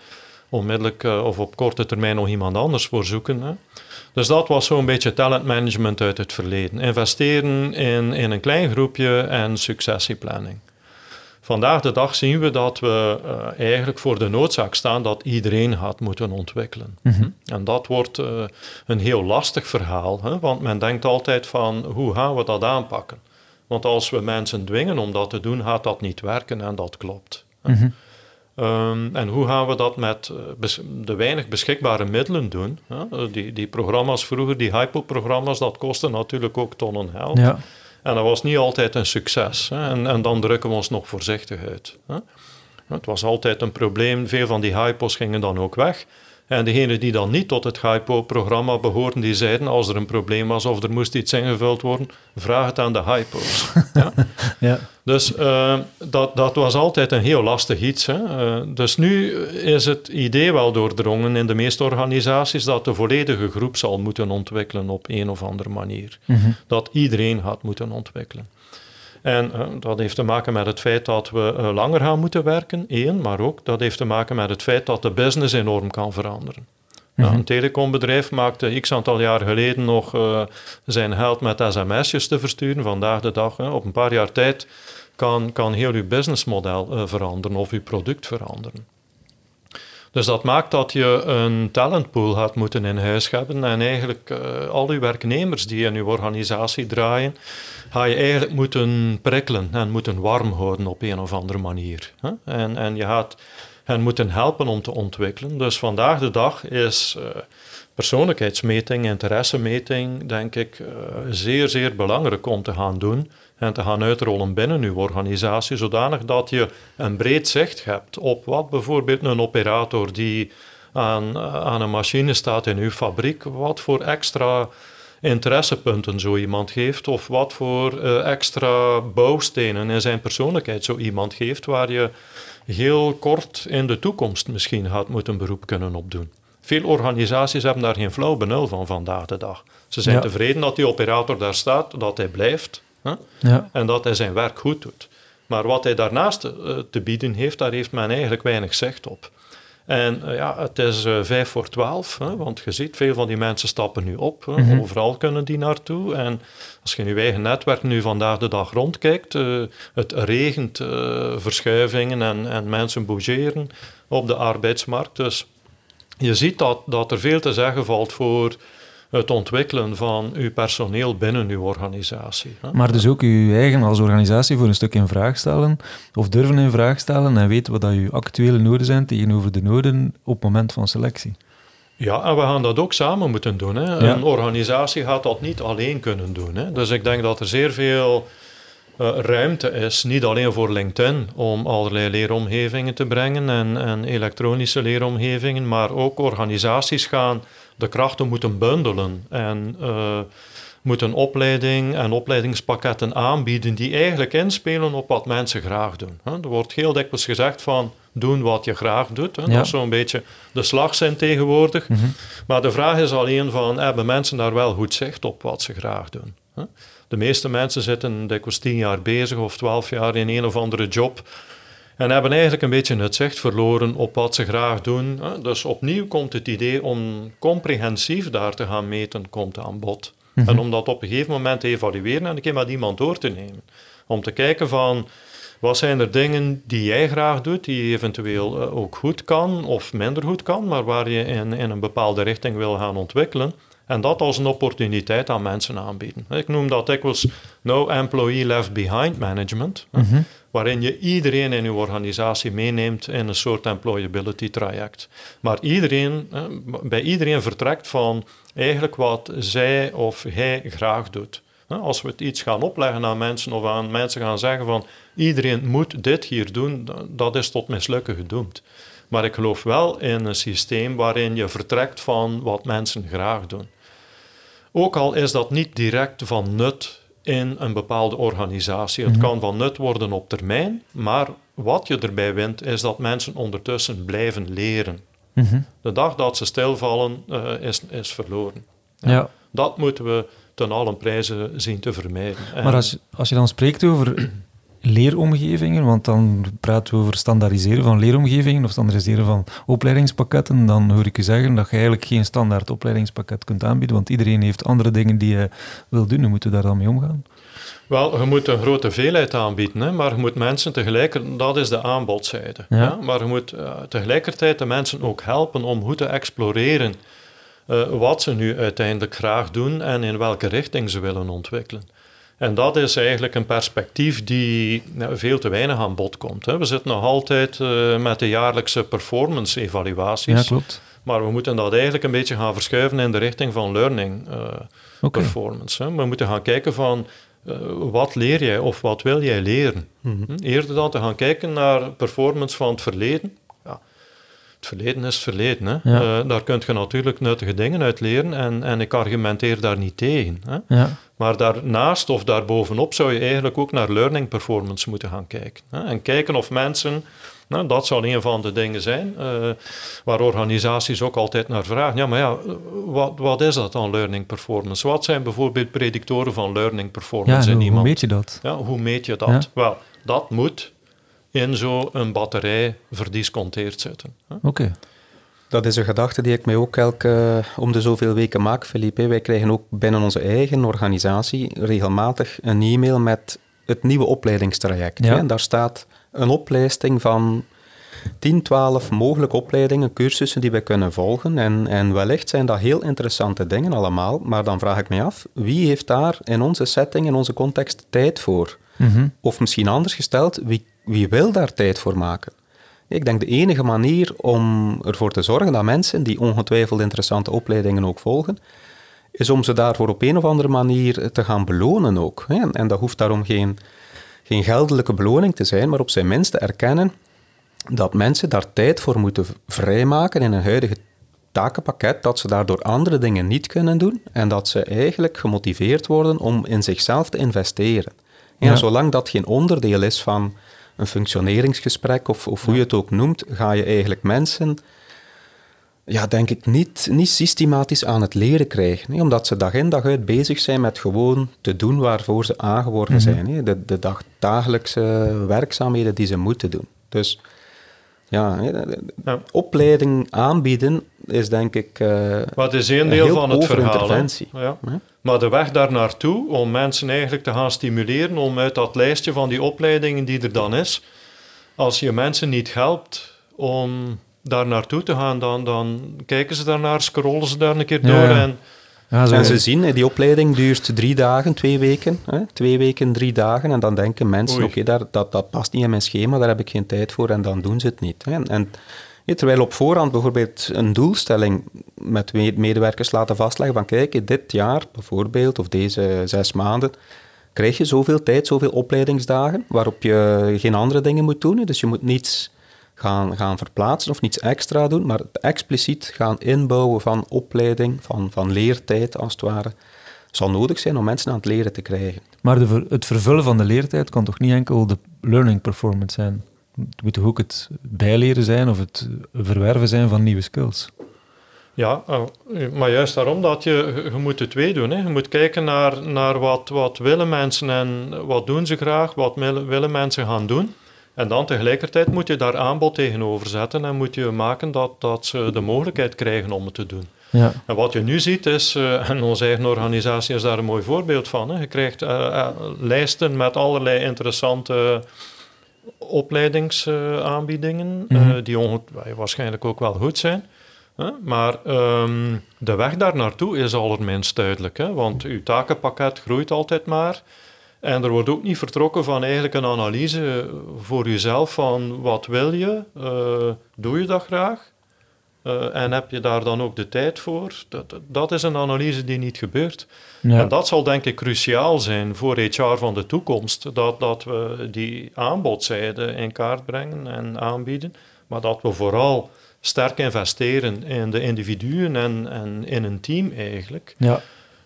onmiddellijk eh, of op korte termijn nog iemand anders voor zoeken. Dus dat was zo'n beetje talentmanagement uit het verleden. Investeren in, in een klein groepje en successieplanning. Vandaag de dag zien we dat we eh, eigenlijk voor de noodzaak staan dat iedereen gaat moeten ontwikkelen. Mhm. En dat wordt eh, een heel lastig verhaal, hè? want men denkt altijd van hoe gaan we dat aanpakken? Want als we mensen dwingen om dat te doen, gaat dat niet werken en dat klopt. Mhm. Ehm, en hoe gaan we dat met eh, de weinig beschikbare middelen doen? hè? Die, die programma's vroeger, die hypo-programma's, dat kostte natuurlijk ook tonnen geld. Ja. En dat was niet altijd een succes. En, en dan drukken we ons nog voorzichtig uit. Hè? Het was altijd een probleem. Veel van die hypos gingen dan ook weg. En degenen die dan niet tot het HIPO-programma behoorden, die zeiden als er een probleem was of er moest iets ingevuld worden, vraag het aan de HIPO's. ja? ja. Dus uh, dat, dat was altijd een heel lastig iets. Hè? Uh, dus nu is het idee wel doordrongen in de meeste organisaties dat de volledige groep zal moeten ontwikkelen op een of andere manier. Mm -hmm. Dat iedereen gaat moeten ontwikkelen. En uh, dat heeft te maken met het feit dat we uh, langer gaan moeten werken, één, maar ook dat heeft te maken met het feit dat de business enorm kan veranderen. Mm -hmm. een telecombedrijf maakte x aantal jaar geleden nog uh, zijn geld met sms'jes te versturen. Vandaag de dag, op een paar jaar tijd, kan, kan heel uw businessmodel veranderen of uw product veranderen. Dus dat maakt dat je een talentpool gaat moeten in huis hebben en eigenlijk uh, al uw werknemers die in uw organisatie draaien, ga je eigenlijk moeten prikkelen en moeten warm houden op een of andere manier. Hè? En, en je gaat hen moeten helpen om te ontwikkelen. Dus vandaag de dag is uh, persoonlijkheidsmeting, interessemeting, denk ik, uh, zeer, zeer belangrijk om te gaan doen en te gaan uitrollen binnen uw organisatie, zodanig dat je een breed zicht hebt op wat bijvoorbeeld een operator die aan, aan een machine staat in uw fabriek, wat voor extra interessepunten zo iemand geeft, of wat voor uh, extra bouwstenen in zijn persoonlijkheid zo iemand geeft, waar je heel kort in de toekomst misschien gaat moeten beroep kunnen opdoen. Veel organisaties hebben daar geen flauw benul van vandaag de dag. Ze zijn ja. tevreden dat die operator daar staat, dat hij blijft hè? Ja. en dat hij zijn werk goed doet. Maar wat hij daarnaast uh, te bieden heeft, daar heeft men eigenlijk weinig zicht op. En uh, ja, het is uh, vijf voor twaalf, hè, want je ziet, veel van die mensen stappen nu op. Mm -hmm. Overal kunnen die naartoe. En als je in je eigen netwerk nu vandaag de dag rondkijkt, uh, het regent verschuivingen en, en mensen bougeren op de arbeidsmarkt. Dus je ziet dat, dat er veel te zeggen valt voor het ontwikkelen van uw personeel binnen uw organisatie. Hè? Maar dus ook uw eigen als organisatie voor een stuk in vraag stellen, of durven in vraag stellen en weten wat dat uw actuele noden zijn tegenover de noden op het moment van selectie. Ja, en we gaan dat ook samen moeten doen. Hè. Ja. Een organisatie gaat dat niet alleen kunnen doen. Hè. Dus ik denk dat er zeer veel uh, ruimte is, niet alleen voor LinkedIn, om allerlei leeromgevingen te brengen en, en elektronische leeromgevingen, maar ook organisaties gaan de krachten moeten bundelen en uh, moeten opleiding en opleidingspakketten aanbieden die eigenlijk inspelen op wat mensen graag doen. Er wordt heel dikwijls gezegd van doen wat je graag doet. Ja. Dat is zo'n beetje de slagzin tegenwoordig. Mm -hmm. Maar de vraag is alleen van, hebben mensen daar wel goed zicht op wat ze graag doen? De meeste mensen zitten dikwijls tien jaar bezig of twaalf jaar in een of andere job en hebben eigenlijk een beetje het zicht verloren op wat ze graag doen. Dus opnieuw komt het idee om comprehensief daar te gaan meten, komt aan bod. Mm -hmm. En om dat op een gegeven moment te evalueren en een keer met iemand door te nemen. Om te kijken van, wat zijn er dingen die jij graag doet, die eventueel ook goed kan of minder goed kan, maar waar je in, in een bepaalde richting wil gaan ontwikkelen. En dat als een opportuniteit aan mensen aanbieden. Ik noem dat dikwijls no employee left behind management. Mm -hmm. Waarin je iedereen in je organisatie meeneemt in een soort employability traject. Maar iedereen, bij iedereen vertrekt van eigenlijk wat zij of hij graag doet. Als we het iets gaan opleggen aan mensen of aan mensen gaan zeggen van iedereen moet dit hier doen, dat is tot mislukken gedoemd. Maar ik geloof wel in een systeem waarin je vertrekt van wat mensen graag doen. Ook al is dat niet direct van nut in een bepaalde organisatie. Het mm -hmm. kan van nut worden op termijn, maar wat je erbij wint is dat mensen ondertussen blijven leren. Mm -hmm. De dag dat ze stilvallen uh, is, is verloren. Ja. ja. Dat moeten we ten allen prijzen zien te vermijden. Maar als, als je dan spreekt over leeromgevingen, want dan praten we over standaardiseren van leeromgevingen of standaardiseren van opleidingspakketten, dan hoor ik u zeggen dat je eigenlijk geen standaard opleidingspakket kunt aanbieden, want iedereen heeft andere dingen die je wil doen. Hoe moeten we daar dan mee omgaan? Wel, je moet een grote veelheid aanbieden, hè, maar je moet mensen tegelijkertijd, dat is de aanbodzijde. Ja. Maar je moet uh, tegelijkertijd de mensen ook helpen om goed te exploreren uh, wat ze nu uiteindelijk graag doen en in welke richting ze willen ontwikkelen. En dat is eigenlijk een perspectief die nou, veel te weinig aan bod komt. Hè. We zitten nog altijd uh, met de jaarlijkse performance-evaluaties. Ja, klopt. Maar we moeten dat eigenlijk een beetje gaan verschuiven in de richting van learning uh, okay. performance. Hè. We moeten gaan kijken van uh, wat leer jij of wat wil jij leren. Mm -hmm. Eerder dan te gaan kijken naar performance van het verleden. Ja. het verleden is verleden. Hè. Ja. Eh, daar kun je natuurlijk nuttige dingen uit leren en, en ik argumenteer daar niet tegen. Hè. Ja. Maar daarnaast of daarbovenop zou je eigenlijk ook naar learning performance moeten gaan kijken. Hè. En kijken of mensen, nou, dat zal een van de dingen zijn, eh, waar organisaties ook altijd naar vragen. Ja, maar ja, wat, wat is dat dan, learning performance? Wat zijn bijvoorbeeld predictoren van learning Ja, performance in hoe, hoe iemand? meet je dat? Ja, hoe meet je dat? Ja. Wel, dat moet in zo'n batterij verdisconteerd zitten. Oké. Dat is een gedachte die ik mij ook elke om de zoveel weken maak, Philippe. Wij krijgen ook binnen onze eigen organisatie regelmatig een e-mail met het nieuwe opleidingstraject. Ja. En daar staat een oplijsting van 10, 12 mogelijke opleidingen, cursussen die we kunnen volgen. En, en wellicht zijn dat heel interessante dingen allemaal, maar dan vraag ik me af, wie heeft daar in onze setting, in onze context tijd voor? Mhm. Of misschien anders gesteld, wie, wie wil daar tijd voor maken? Ik denk de enige manier om ervoor te zorgen dat mensen die ongetwijfeld interessante opleidingen ook volgen, is om ze daarvoor op een of andere manier te gaan belonen ook. En, en dat hoeft daarom geen, geen geldelijke beloning te zijn, maar op zijn minst te erkennen dat mensen daar tijd voor moeten vrijmaken in hun huidige takenpakket, dat ze daardoor andere dingen niet kunnen doen en dat ze eigenlijk gemotiveerd worden om in zichzelf te investeren. Ja. Zolang dat geen onderdeel is van een functioneringsgesprek of, of hoe je het ook noemt, ga je eigenlijk mensen, ja, denk ik, niet, niet systematisch aan het leren krijgen. hè, omdat ze dag in dag uit bezig zijn met gewoon te doen waarvoor ze aangeworven Mhm. zijn. hè, de, de dag, dagelijkse werkzaamheden die ze moeten doen. Dus ja, opleiding aanbieden is denk ik eh, Maar het is één een deel van het verhaal. Ja. Maar de weg daar naartoe, om mensen eigenlijk te gaan stimuleren om uit dat lijstje van die opleidingen die er dan is, als je mensen niet helpt om daar naartoe te gaan, dan, dan kijken ze daarnaar, scrollen ze daar een keer Ja, door ja. en Zo- En ze zien, die opleiding duurt drie dagen, twee weken. Hè? Twee weken, drie dagen. En dan denken mensen, oké, daar dat, dat past niet in mijn schema, daar heb ik geen tijd voor. En dan doen ze het niet. Hè? En, en, ja, terwijl op voorhand bijvoorbeeld een doelstelling met me- medewerkers laten vastleggen van, kijk, dit jaar bijvoorbeeld, of deze zes maanden, krijg je zoveel tijd, zoveel opleidingsdagen, waarop je geen andere dingen moet doen. Dus je moet niets gaan, gaan verplaatsen of niets extra doen, maar expliciet gaan inbouwen van opleiding, van, van leertijd als het ware, zal nodig zijn om mensen aan het leren te krijgen. Maar de het vervullen van de leertijd kan toch niet enkel de learning performance zijn? Het moet toch ook het bijleren zijn of het verwerven zijn van nieuwe skills? Ja, eh, maar juist daarom dat je, je moet het twee doen. Hè. Je moet kijken naar, naar wat, wat willen mensen en wat doen ze graag, wat willen mensen gaan doen. En dan tegelijkertijd moet je daar aanbod tegenover zetten en moet je maken dat, dat ze de mogelijkheid krijgen om het te doen. Ja. En wat je nu ziet is, eh, en onze eigen organisatie is daar een mooi voorbeeld van, hè. je krijgt eh, eh, lijsten met allerlei interessante opleidingsaanbiedingen, Mhm. die waarschijnlijk ook wel goed zijn. Hè? Maar ehm, de weg daar naartoe is allerminst duidelijk, hè? want uw takenpakket groeit altijd maar. En er wordt ook niet vertrokken van eigenlijk een analyse voor uzelf van wat wil je, Eh, doe je dat graag? Eh, en heb je daar dan ook de tijd voor? Dat, dat is een analyse die niet gebeurt. Ja. En dat zal denk ik cruciaal zijn voor HR van de toekomst. Dat, dat we die aanbodzijde in kaart brengen en aanbieden. Maar dat we vooral sterk investeren in de individuen en, en in een team eigenlijk. ja.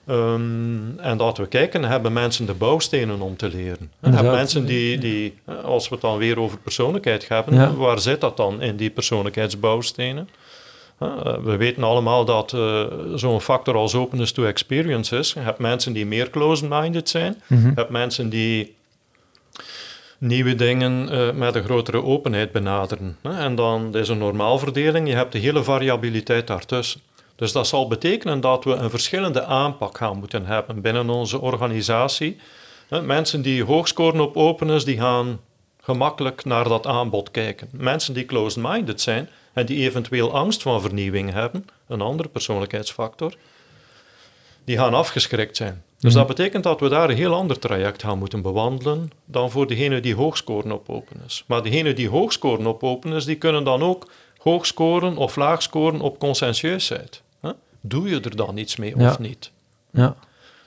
Ehm, en dat we kijken, hebben mensen de bouwstenen om te leren? En Inderdaad. hebben mensen die, die, als we het dan weer over persoonlijkheid hebben, Ja. waar zit dat dan in die persoonlijkheidsbouwstenen? Eh, we weten allemaal dat eh, zo'n factor als openness to experience is. Je hebt mensen die meer closed-minded zijn. Mhm. Je hebt mensen die nieuwe dingen eh, met een grotere openheid benaderen. En dan is een normaalverdeling. Je hebt de hele variabiliteit daartussen. Dus dat zal betekenen dat we een verschillende aanpak gaan moeten hebben binnen onze organisatie. Mensen die hoog scoren op openness, die gaan gemakkelijk naar dat aanbod kijken. Mensen die closed-minded zijn en die eventueel angst van vernieuwing hebben, een andere persoonlijkheidsfactor, die gaan afgeschrikt zijn. Dus Mhm. dat betekent dat we daar een heel ander traject gaan moeten bewandelen dan voor degenen die hoog scoren op openness. Maar degenen die hoog scoren op openness, die kunnen dan ook hoog scoren of laag scoren op conscientieusheid. Doe je er dan iets mee Ja. of niet? Ja.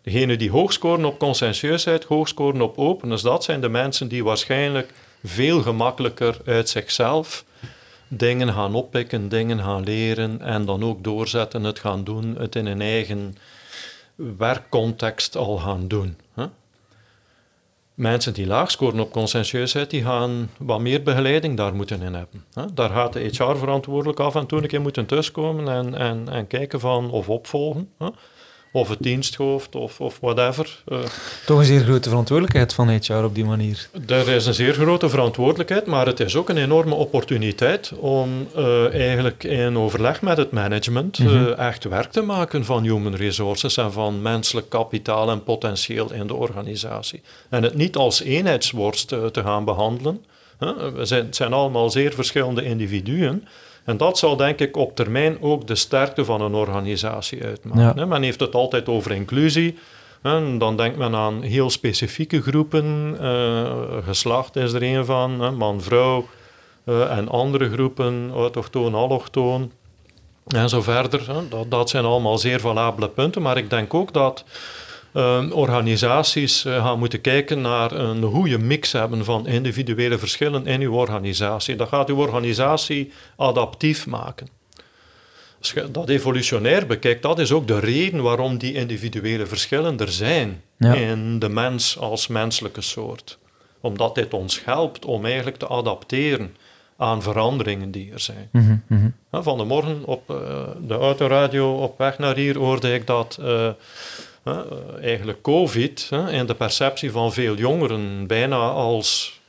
Degenen die hoog scoren op conscientieusheid, hoog scoren op openness, dat zijn de mensen die waarschijnlijk veel gemakkelijker uit zichzelf dingen gaan oppikken, dingen gaan leren en dan ook doorzetten, het gaan doen, het in een eigen werkcontext al gaan doen. Mensen die laag scoren op conscientieusheid, die gaan wat meer begeleiding daar moeten in hebben. Daar gaat de HR-verantwoordelijk af en toe een keer moeten thuiskomen en, en, en kijken van of opvolgen. Of het diensthoofd of, of whatever. Uh, Toch een zeer grote verantwoordelijkheid van HR op die manier. Er is een zeer grote verantwoordelijkheid, maar het is ook een enorme opportuniteit om uh, eigenlijk in overleg met het management mm -hmm. uh, echt werk te maken van human resources en van menselijk kapitaal en potentieel in de organisatie. En het niet als eenheidsworst te gaan behandelen. We zijn, het zijn allemaal zeer verschillende individuen. En dat zal denk ik op termijn ook de sterkte van een organisatie uitmaken. Ja. Men heeft het altijd over inclusie. En dan denkt men aan heel specifieke groepen. Uh, geslacht is er een van, man, vrouw. Uh, en andere groepen, autochtoon, allochtoon. En zo verder. Dat, dat zijn allemaal zeer valabele punten. Maar ik denk ook dat uh, organisaties uh, gaan moeten kijken naar een goede mix hebben van individuele verschillen in uw organisatie. Dat gaat uw organisatie adaptief maken. Als je dat evolutionair bekijkt, dat is ook de reden waarom die individuele verschillen er zijn ja. in de mens als menselijke soort. Omdat dit ons helpt om eigenlijk te adapteren aan veranderingen die er zijn. Mm -hmm. Van de morgen op uh, de autoradio op weg naar hier hoorde ik dat uh, eigenlijk COVID en de perceptie van veel jongeren bijna als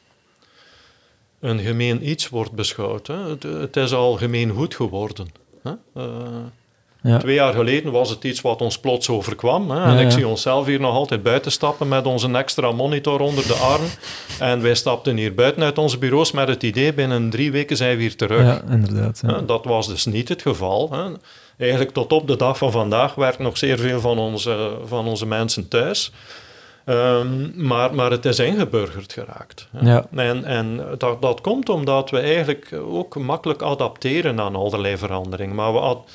een gemeen iets wordt beschouwd. Het, is al gemeen goed geworden. Ja. Twee jaar geleden was het iets wat ons plots overkwam. Hè? En ja, ik zie onszelf hier nog altijd buiten stappen met onze extra monitor onder de arm. En wij stapten hier buiten uit onze bureaus met het idee: binnen drie weken zijn we hier terug. Ja, inderdaad. Dat was dus niet het geval. Hè? Eigenlijk tot op de dag van vandaag werkt nog zeer veel van onze, van onze mensen thuis. Um, maar, maar het is ingeburgerd geraakt. Ja. En, en dat, dat komt omdat we eigenlijk ook makkelijk adapteren aan allerlei veranderingen. Maar we, ad,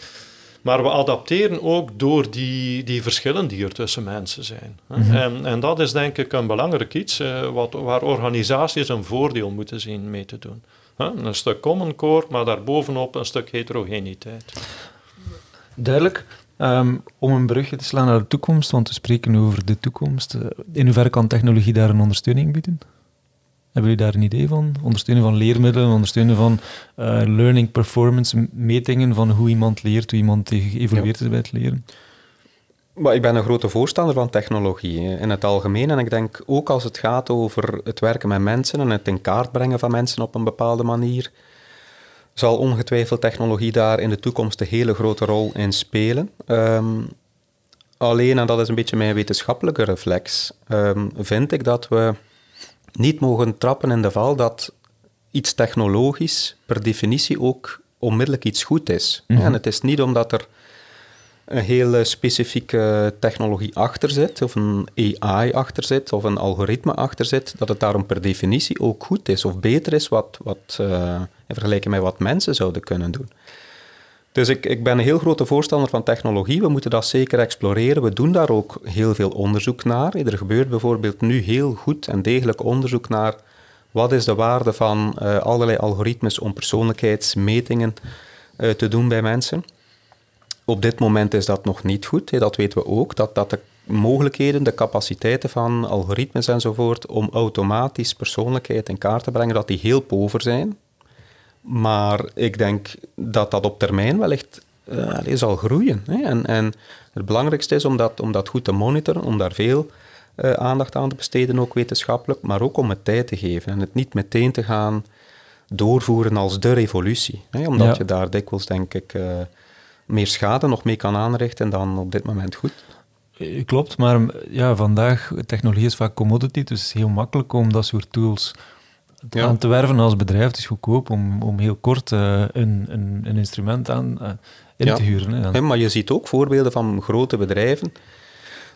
maar we adapteren ook door die, die verschillen die er tussen mensen zijn. Mm -hmm. en, en dat is denk ik een belangrijk iets uh, wat, waar organisaties een voordeel moeten zien mee te doen. Huh? Een stuk common core, maar daarbovenop een stuk heterogeniteit. Duidelijk. Um, om een brugje te slaan naar de toekomst, want we spreken over de toekomst. Uh, in hoeverre kan technologie daar een ondersteuning bieden? Hebben jullie daar een idee van? Ondersteunen van leermiddelen, ondersteunen van uh, learning performance, metingen van hoe iemand leert, hoe iemand geëvolueerd is bij het leren? Maar ik ben een grote voorstander van technologie in het algemeen. En ik denk ook als het gaat over het werken met mensen en het in kaart brengen van mensen op een bepaalde manier, zal ongetwijfeld technologie daar in de toekomst een hele grote rol in spelen. Um, alleen, en dat is een beetje mijn wetenschappelijke reflex, um, vind ik dat we niet mogen trappen in de val dat iets technologisch per definitie ook onmiddellijk iets goed is. Mm -hmm. En het is niet omdat er een hele specifieke technologie achter zit, of een AI achter zit, of een algoritme achter zit, dat het daarom per definitie ook goed is of beter is wat, wat, uh, in vergelijking met wat mensen zouden kunnen doen. Dus ik, ik ben een heel grote voorstander van technologie. We moeten dat zeker exploreren. We doen daar ook heel veel onderzoek naar. Er gebeurt bijvoorbeeld nu heel goed en degelijk onderzoek naar wat is de waarde van uh, allerlei algoritmes om persoonlijkheidsmetingen uh, te doen bij mensen. Op dit moment is dat nog niet goed. Dat weten we ook, dat, dat de mogelijkheden, de capaciteiten van algoritmes enzovoort om automatisch persoonlijkheid in kaart te brengen, dat die heel pover zijn. Maar ik denk dat dat op termijn wellicht uh, zal groeien. Hè. En, en het belangrijkste is om dat, om dat goed te monitoren, om daar veel uh, aandacht aan te besteden, ook wetenschappelijk, maar ook om het tijd te geven en het niet meteen te gaan doorvoeren als de revolutie. Hè, omdat ja. je daar dikwijls, denk ik, uh, meer schade nog mee kan aanrichten dan op dit moment goed. Klopt, maar ja, vandaag, technologie is vaak commodity, dus het is heel makkelijk om dat soort tools ja. aan te werven als bedrijf. Het is goedkoop om, om heel kort uh, een, een, een, instrument aan, uh, in ja. te huren. Hè, ja, maar je ziet ook voorbeelden van grote bedrijven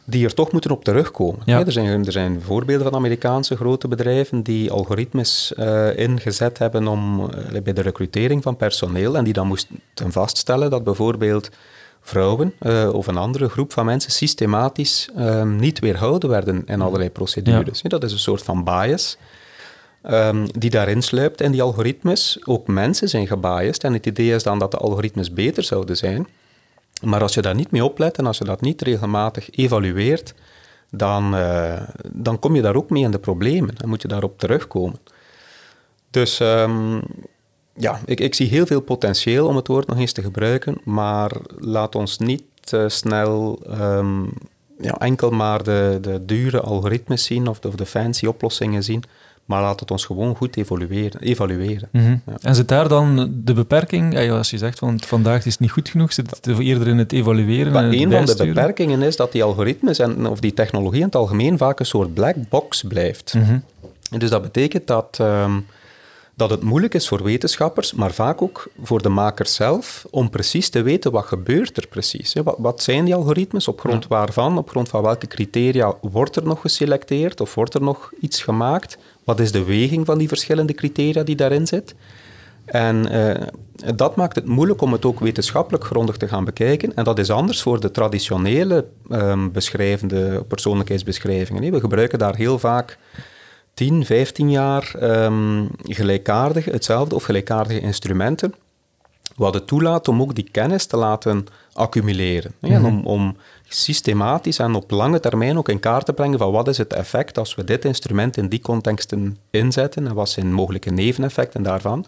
die er toch moeten op terugkomen. Ja. er, zijn, er zijn voorbeelden van Amerikaanse grote bedrijven die algoritmes uh, ingezet hebben om, bij de recrutering van personeel en die dan moesten vaststellen dat bijvoorbeeld vrouwen of een andere groep van mensen systematisch niet weerhouden werden in allerlei procedures. Dat is een soort van bias ehm, die daarin sluipt in die algoritmes. Ook mensen zijn gebiased en het idee is dan dat de algoritmes beter zouden zijn. Maar als je daar niet mee oplet en als je dat niet regelmatig evalueert, dan, eh, dan kom je daar ook mee in de problemen en moet je daarop terugkomen. Dus ehm, ja, ik, ik zie heel veel potentieel om het woord nog eens te gebruiken, maar laat ons niet uh, snel ehm, ja, enkel maar de, de dure algoritmes zien of of de fancy oplossingen zien, maar laat het ons gewoon goed evalueren. evalueren. Mhm. En zit daar dan de beperking, als je zegt van vandaag is het niet goed genoeg, zit het eerder in het evalueren? Maar een van de beperkingen is dat die algoritmes en, of die technologie in het algemeen vaak een soort black box blijft. Mhm. En dus dat betekent dat... Ehm, dat het moeilijk is voor wetenschappers, maar vaak ook voor de makers zelf, om precies te weten wat gebeurt er precies. Wat, wat zijn die algoritmes, op grond waarvan, op grond van welke criteria wordt er nog geselecteerd of wordt er nog iets gemaakt? Wat is de weging van die verschillende criteria die daarin zit? En uh, dat maakt het moeilijk om het ook wetenschappelijk grondig te gaan bekijken. En dat is anders voor de traditionele um, beschrijvende persoonlijkheidsbeschrijvingen. We gebruiken daar heel vaak 10, 15 jaar um, hetzelfde of gelijkaardige instrumenten, wat het toelaat om ook die kennis te laten accumuleren. Mm En om, om systematisch en op lange termijn ook in kaart te brengen van wat is het effect als we dit instrument in die contexten inzetten en wat zijn mogelijke neveneffecten daarvan.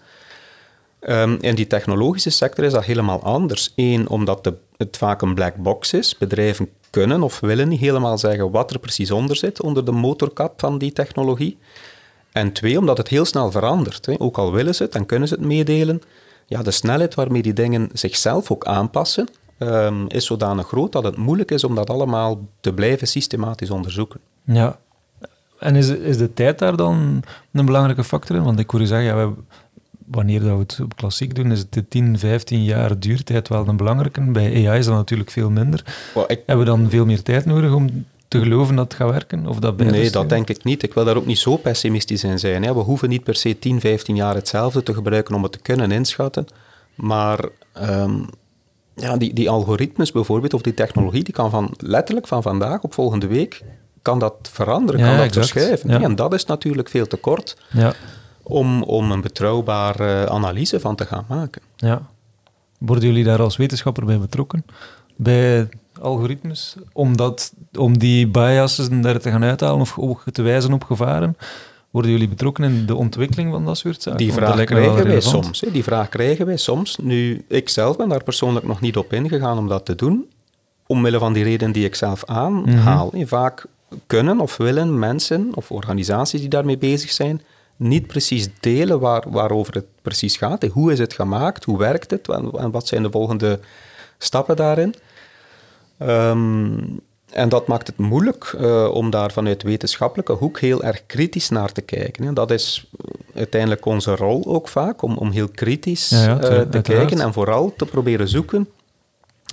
Um, in die technologische sector is dat helemaal anders. Eén, omdat de, het vaak een black box is. Bedrijven kunnen of willen niet helemaal zeggen wat er precies onder zit, onder de motorkap van die technologie. En twee, omdat het heel snel verandert. Hè. Ook al willen ze het en kunnen ze het meedelen, ja, de snelheid waarmee die dingen zichzelf ook aanpassen, um, is zodanig groot dat het moeilijk is om dat allemaal te blijven systematisch onderzoeken. Ja, en is, is de tijd daar dan een belangrijke factor in? Want ik hoor je zeggen, ja, we, wanneer dat we het op klassiek doen, is het de 10, 15 jaar duurtijd wel een belangrijke. Bij AI is dat natuurlijk veel minder. Hebben we dan veel meer tijd nodig om te geloven dat het gaat werken? Of dat nee, dat denk ik niet. Ik wil daar ook niet zo pessimistisch in zijn. Hè. We hoeven niet per se 10, 15 jaar hetzelfde te gebruiken om het te kunnen inschatten. Maar ehm, ja, die, die algoritmes bijvoorbeeld, of die technologie, die kan van, letterlijk van vandaag op volgende week kan dat veranderen, kan dat verschuiven. En dat is natuurlijk veel te kort. Ja om, om een betrouwbare analyse van te gaan maken. Ja. Worden jullie daar als wetenschapper bij betrokken? Bij algoritmes? Om, dat, om die biases daar te gaan uithalen of te wijzen op gevaren? Worden jullie betrokken in de ontwikkeling van dat soort zaken? Die vraag krijgen wij soms. Hè. Die vraag krijgen wij soms. Nu, ik zelf ben daar persoonlijk nog niet op ingegaan om dat te doen. Omwille van die reden die ik zelf aanhaal. Mm Vaak kunnen of willen mensen of organisaties die daarmee bezig zijn niet precies delen waar, waarover het precies gaat. Hoe is het gemaakt? Hoe werkt het? En, wat zijn de volgende stappen daarin? Ehm, en dat maakt het moeilijk uh, om daar vanuit wetenschappelijke hoek heel erg kritisch naar te kijken. Dat is uiteindelijk onze rol ook vaak, om, om heel kritisch eh, te kijken en vooral te proberen zoeken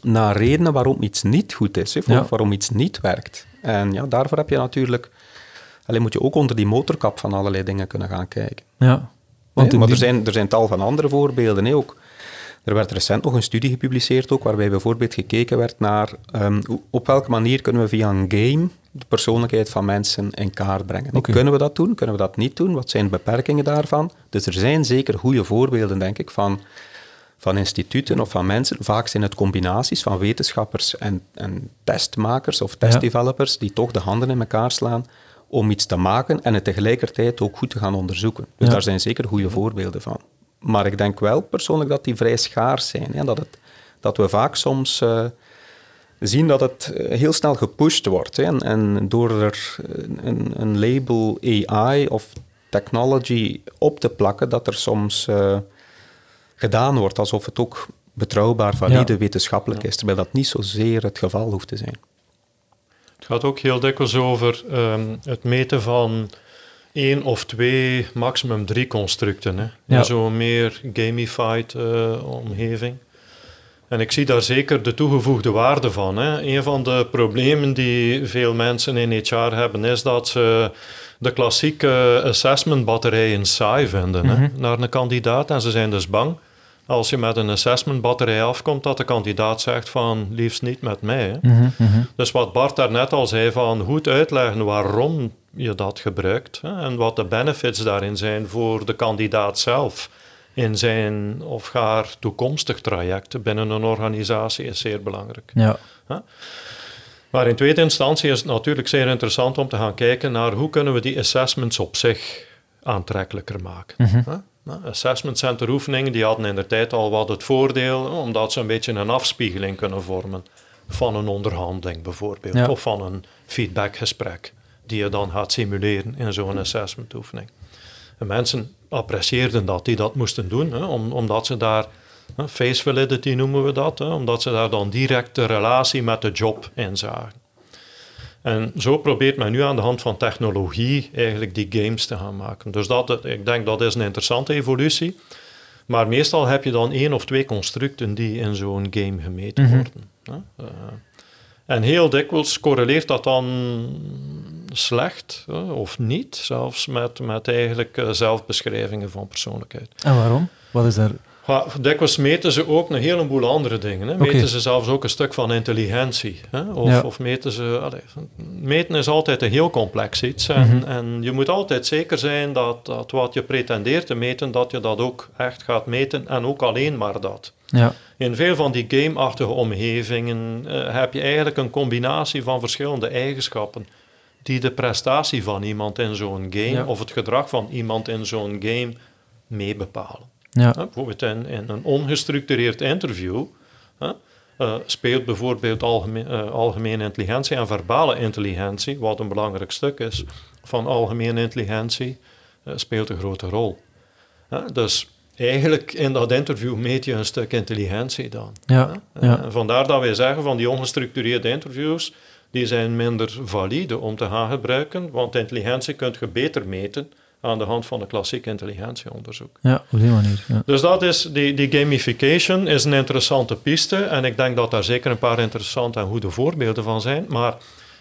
naar redenen waarom iets niet goed is, of waarom iets niet werkt. En ja, daarvoor heb je natuurlijk Alleen moet je ook onder die motorkap van allerlei dingen kunnen gaan kijken. Ja. Want maar er, zijn, er zijn tal van andere voorbeelden. Ook. Er werd recent nog een studie gepubliceerd, ook, waarbij bijvoorbeeld gekeken werd naar um, op welke manier kunnen we via een game de persoonlijkheid van mensen in kaart brengen. Kunnen we dat doen? Kunnen we dat niet doen? Wat zijn de beperkingen daarvan? Dus er zijn zeker goede voorbeelden, denk ik, van, van instituten of van mensen. Vaak zijn het combinaties van wetenschappers en, en testmakers of testdevelopers die toch de handen in elkaar slaan om iets te maken en het tegelijkertijd ook goed te gaan onderzoeken. Dus daar zijn zeker goede voorbeelden van. Maar ik denk wel persoonlijk dat die vrij schaars zijn. Hè? Dat, het, dat we vaak soms uh, zien dat het eh, heel snel gepusht wordt. Hè? En, en, door er een, een, label AI of technology op te plakken, dat er soms uh, gedaan wordt alsof het ook betrouwbaar, valide, wetenschappelijk is, terwijl dat niet zozeer het geval hoeft te zijn. Het gaat ook heel dikwijls over um, het meten van één of twee, maximum drie constructen. Hè. Ja. Zo'n meer gamified uh, omgeving. En ik zie daar zeker de toegevoegde waarde van. Hè. Een van de problemen die veel mensen in HR hebben, is dat ze de klassieke assessment batterijen saai vinden hè, mhm. naar een kandidaat. En ze zijn dus bang als je met een assessment batterij afkomt, dat de kandidaat zegt van liefst niet met mij. Hè. Mhm, mhm. Dus wat Bart daarnet al zei van goed uitleggen waarom je dat gebruikt hè, en wat de benefits daarin zijn voor de kandidaat zelf in zijn of haar toekomstig traject binnen een organisatie is zeer belangrijk. Ja. Maar in tweede instantie is het natuurlijk zeer interessant om te gaan kijken naar hoe kunnen we die assessments op zich aantrekkelijker maken. Mhm. Assessment center oefeningen die hadden in de tijd al wat het voordeel, omdat ze een beetje een afspiegeling kunnen vormen van een onderhandeling bijvoorbeeld, Ja. of van een feedbackgesprek die je dan gaat simuleren in zo'n assessment oefening. En mensen apprecieerden dat die dat moesten doen, hè, om, omdat ze daar, hè, face validity noemen we dat, hè, omdat ze daar dan direct de relatie met de job in zagen. En zo probeert men nu aan de hand van technologie eigenlijk die games te gaan maken. Dus dat, ik denk dat is een interessante evolutie. Maar meestal heb je dan één of twee constructen die in zo'n game gemeten Mhm. worden. hè. Eh, en heel dikwijls correleert dat dan slecht of niet, zelfs met, met eigenlijk eh, zelfbeschrijvingen van persoonlijkheid. En waarom? Wat is daar... Ja, dikwijls meten ze ook een heleboel andere dingen. Hè. Meten ze zelfs ook een stuk van intelligentie. Hè. Of, Ja. of meten ze... allee, meten is altijd een heel complex iets. En, Mhm. en je moet altijd zeker zijn dat, dat wat je pretendeert te meten, dat je dat ook echt gaat meten. En ook alleen maar dat. Ja. In veel van die gameachtige omgevingen eh, heb je eigenlijk een combinatie van verschillende eigenschappen die de prestatie van iemand in zo'n game Ja. of het gedrag van iemand in zo'n game mee bepalen. Ja. Hè, Bijvoorbeeld in, in een ongestructureerd interview hè, eh, speelt bijvoorbeeld algemeen, eh, algemene intelligentie en verbale intelligentie, wat een belangrijk stuk is van algemene intelligentie, eh, speelt een grote rol. Hè, dus eigenlijk in dat interview meet je een stuk intelligentie dan. Ja. vandaar dat wij zeggen van die ongestructureerde interviews, die zijn minder valide om te gaan gebruiken, want intelligentie kun je beter meten aan de hand van een klassiek intelligentieonderzoek. Ja, op die manier. Ja. Dus dat is, die, die gamification is een interessante piste en ik denk dat daar zeker een paar interessante en goede voorbeelden van zijn, maar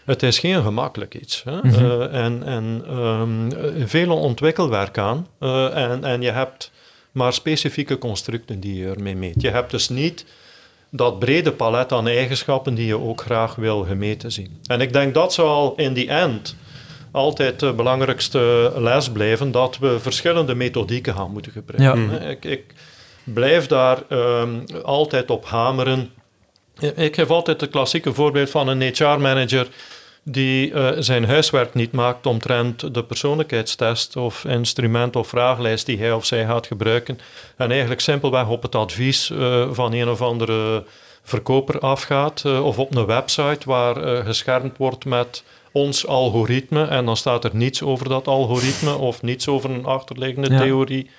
het is geen gemakkelijk iets. Hè? Eh, en en ehm, eh, veel ontwikkelwerk aan eh, en, en je hebt maar specifieke constructen die je ermee meet. Je hebt dus niet dat brede palet aan eigenschappen die je ook graag wil gemeten zien. En ik denk dat zal in die end altijd de belangrijkste les blijven, dat we verschillende methodieken gaan moeten gebruiken. Ja. Ik, ik blijf daar ehm, altijd op hameren. Ik geef altijd het klassieke voorbeeld van een HR-manager die eh, zijn huiswerk niet maakt omtrent de persoonlijkheidstest of instrument of vraaglijst die hij of zij gaat gebruiken en eigenlijk simpelweg op het advies eh, van een of andere verkoper afgaat eh, of op een website waar geschermd wordt met ons algoritme en dan staat er niets over dat algoritme of niets over een achterliggende Ja. theorie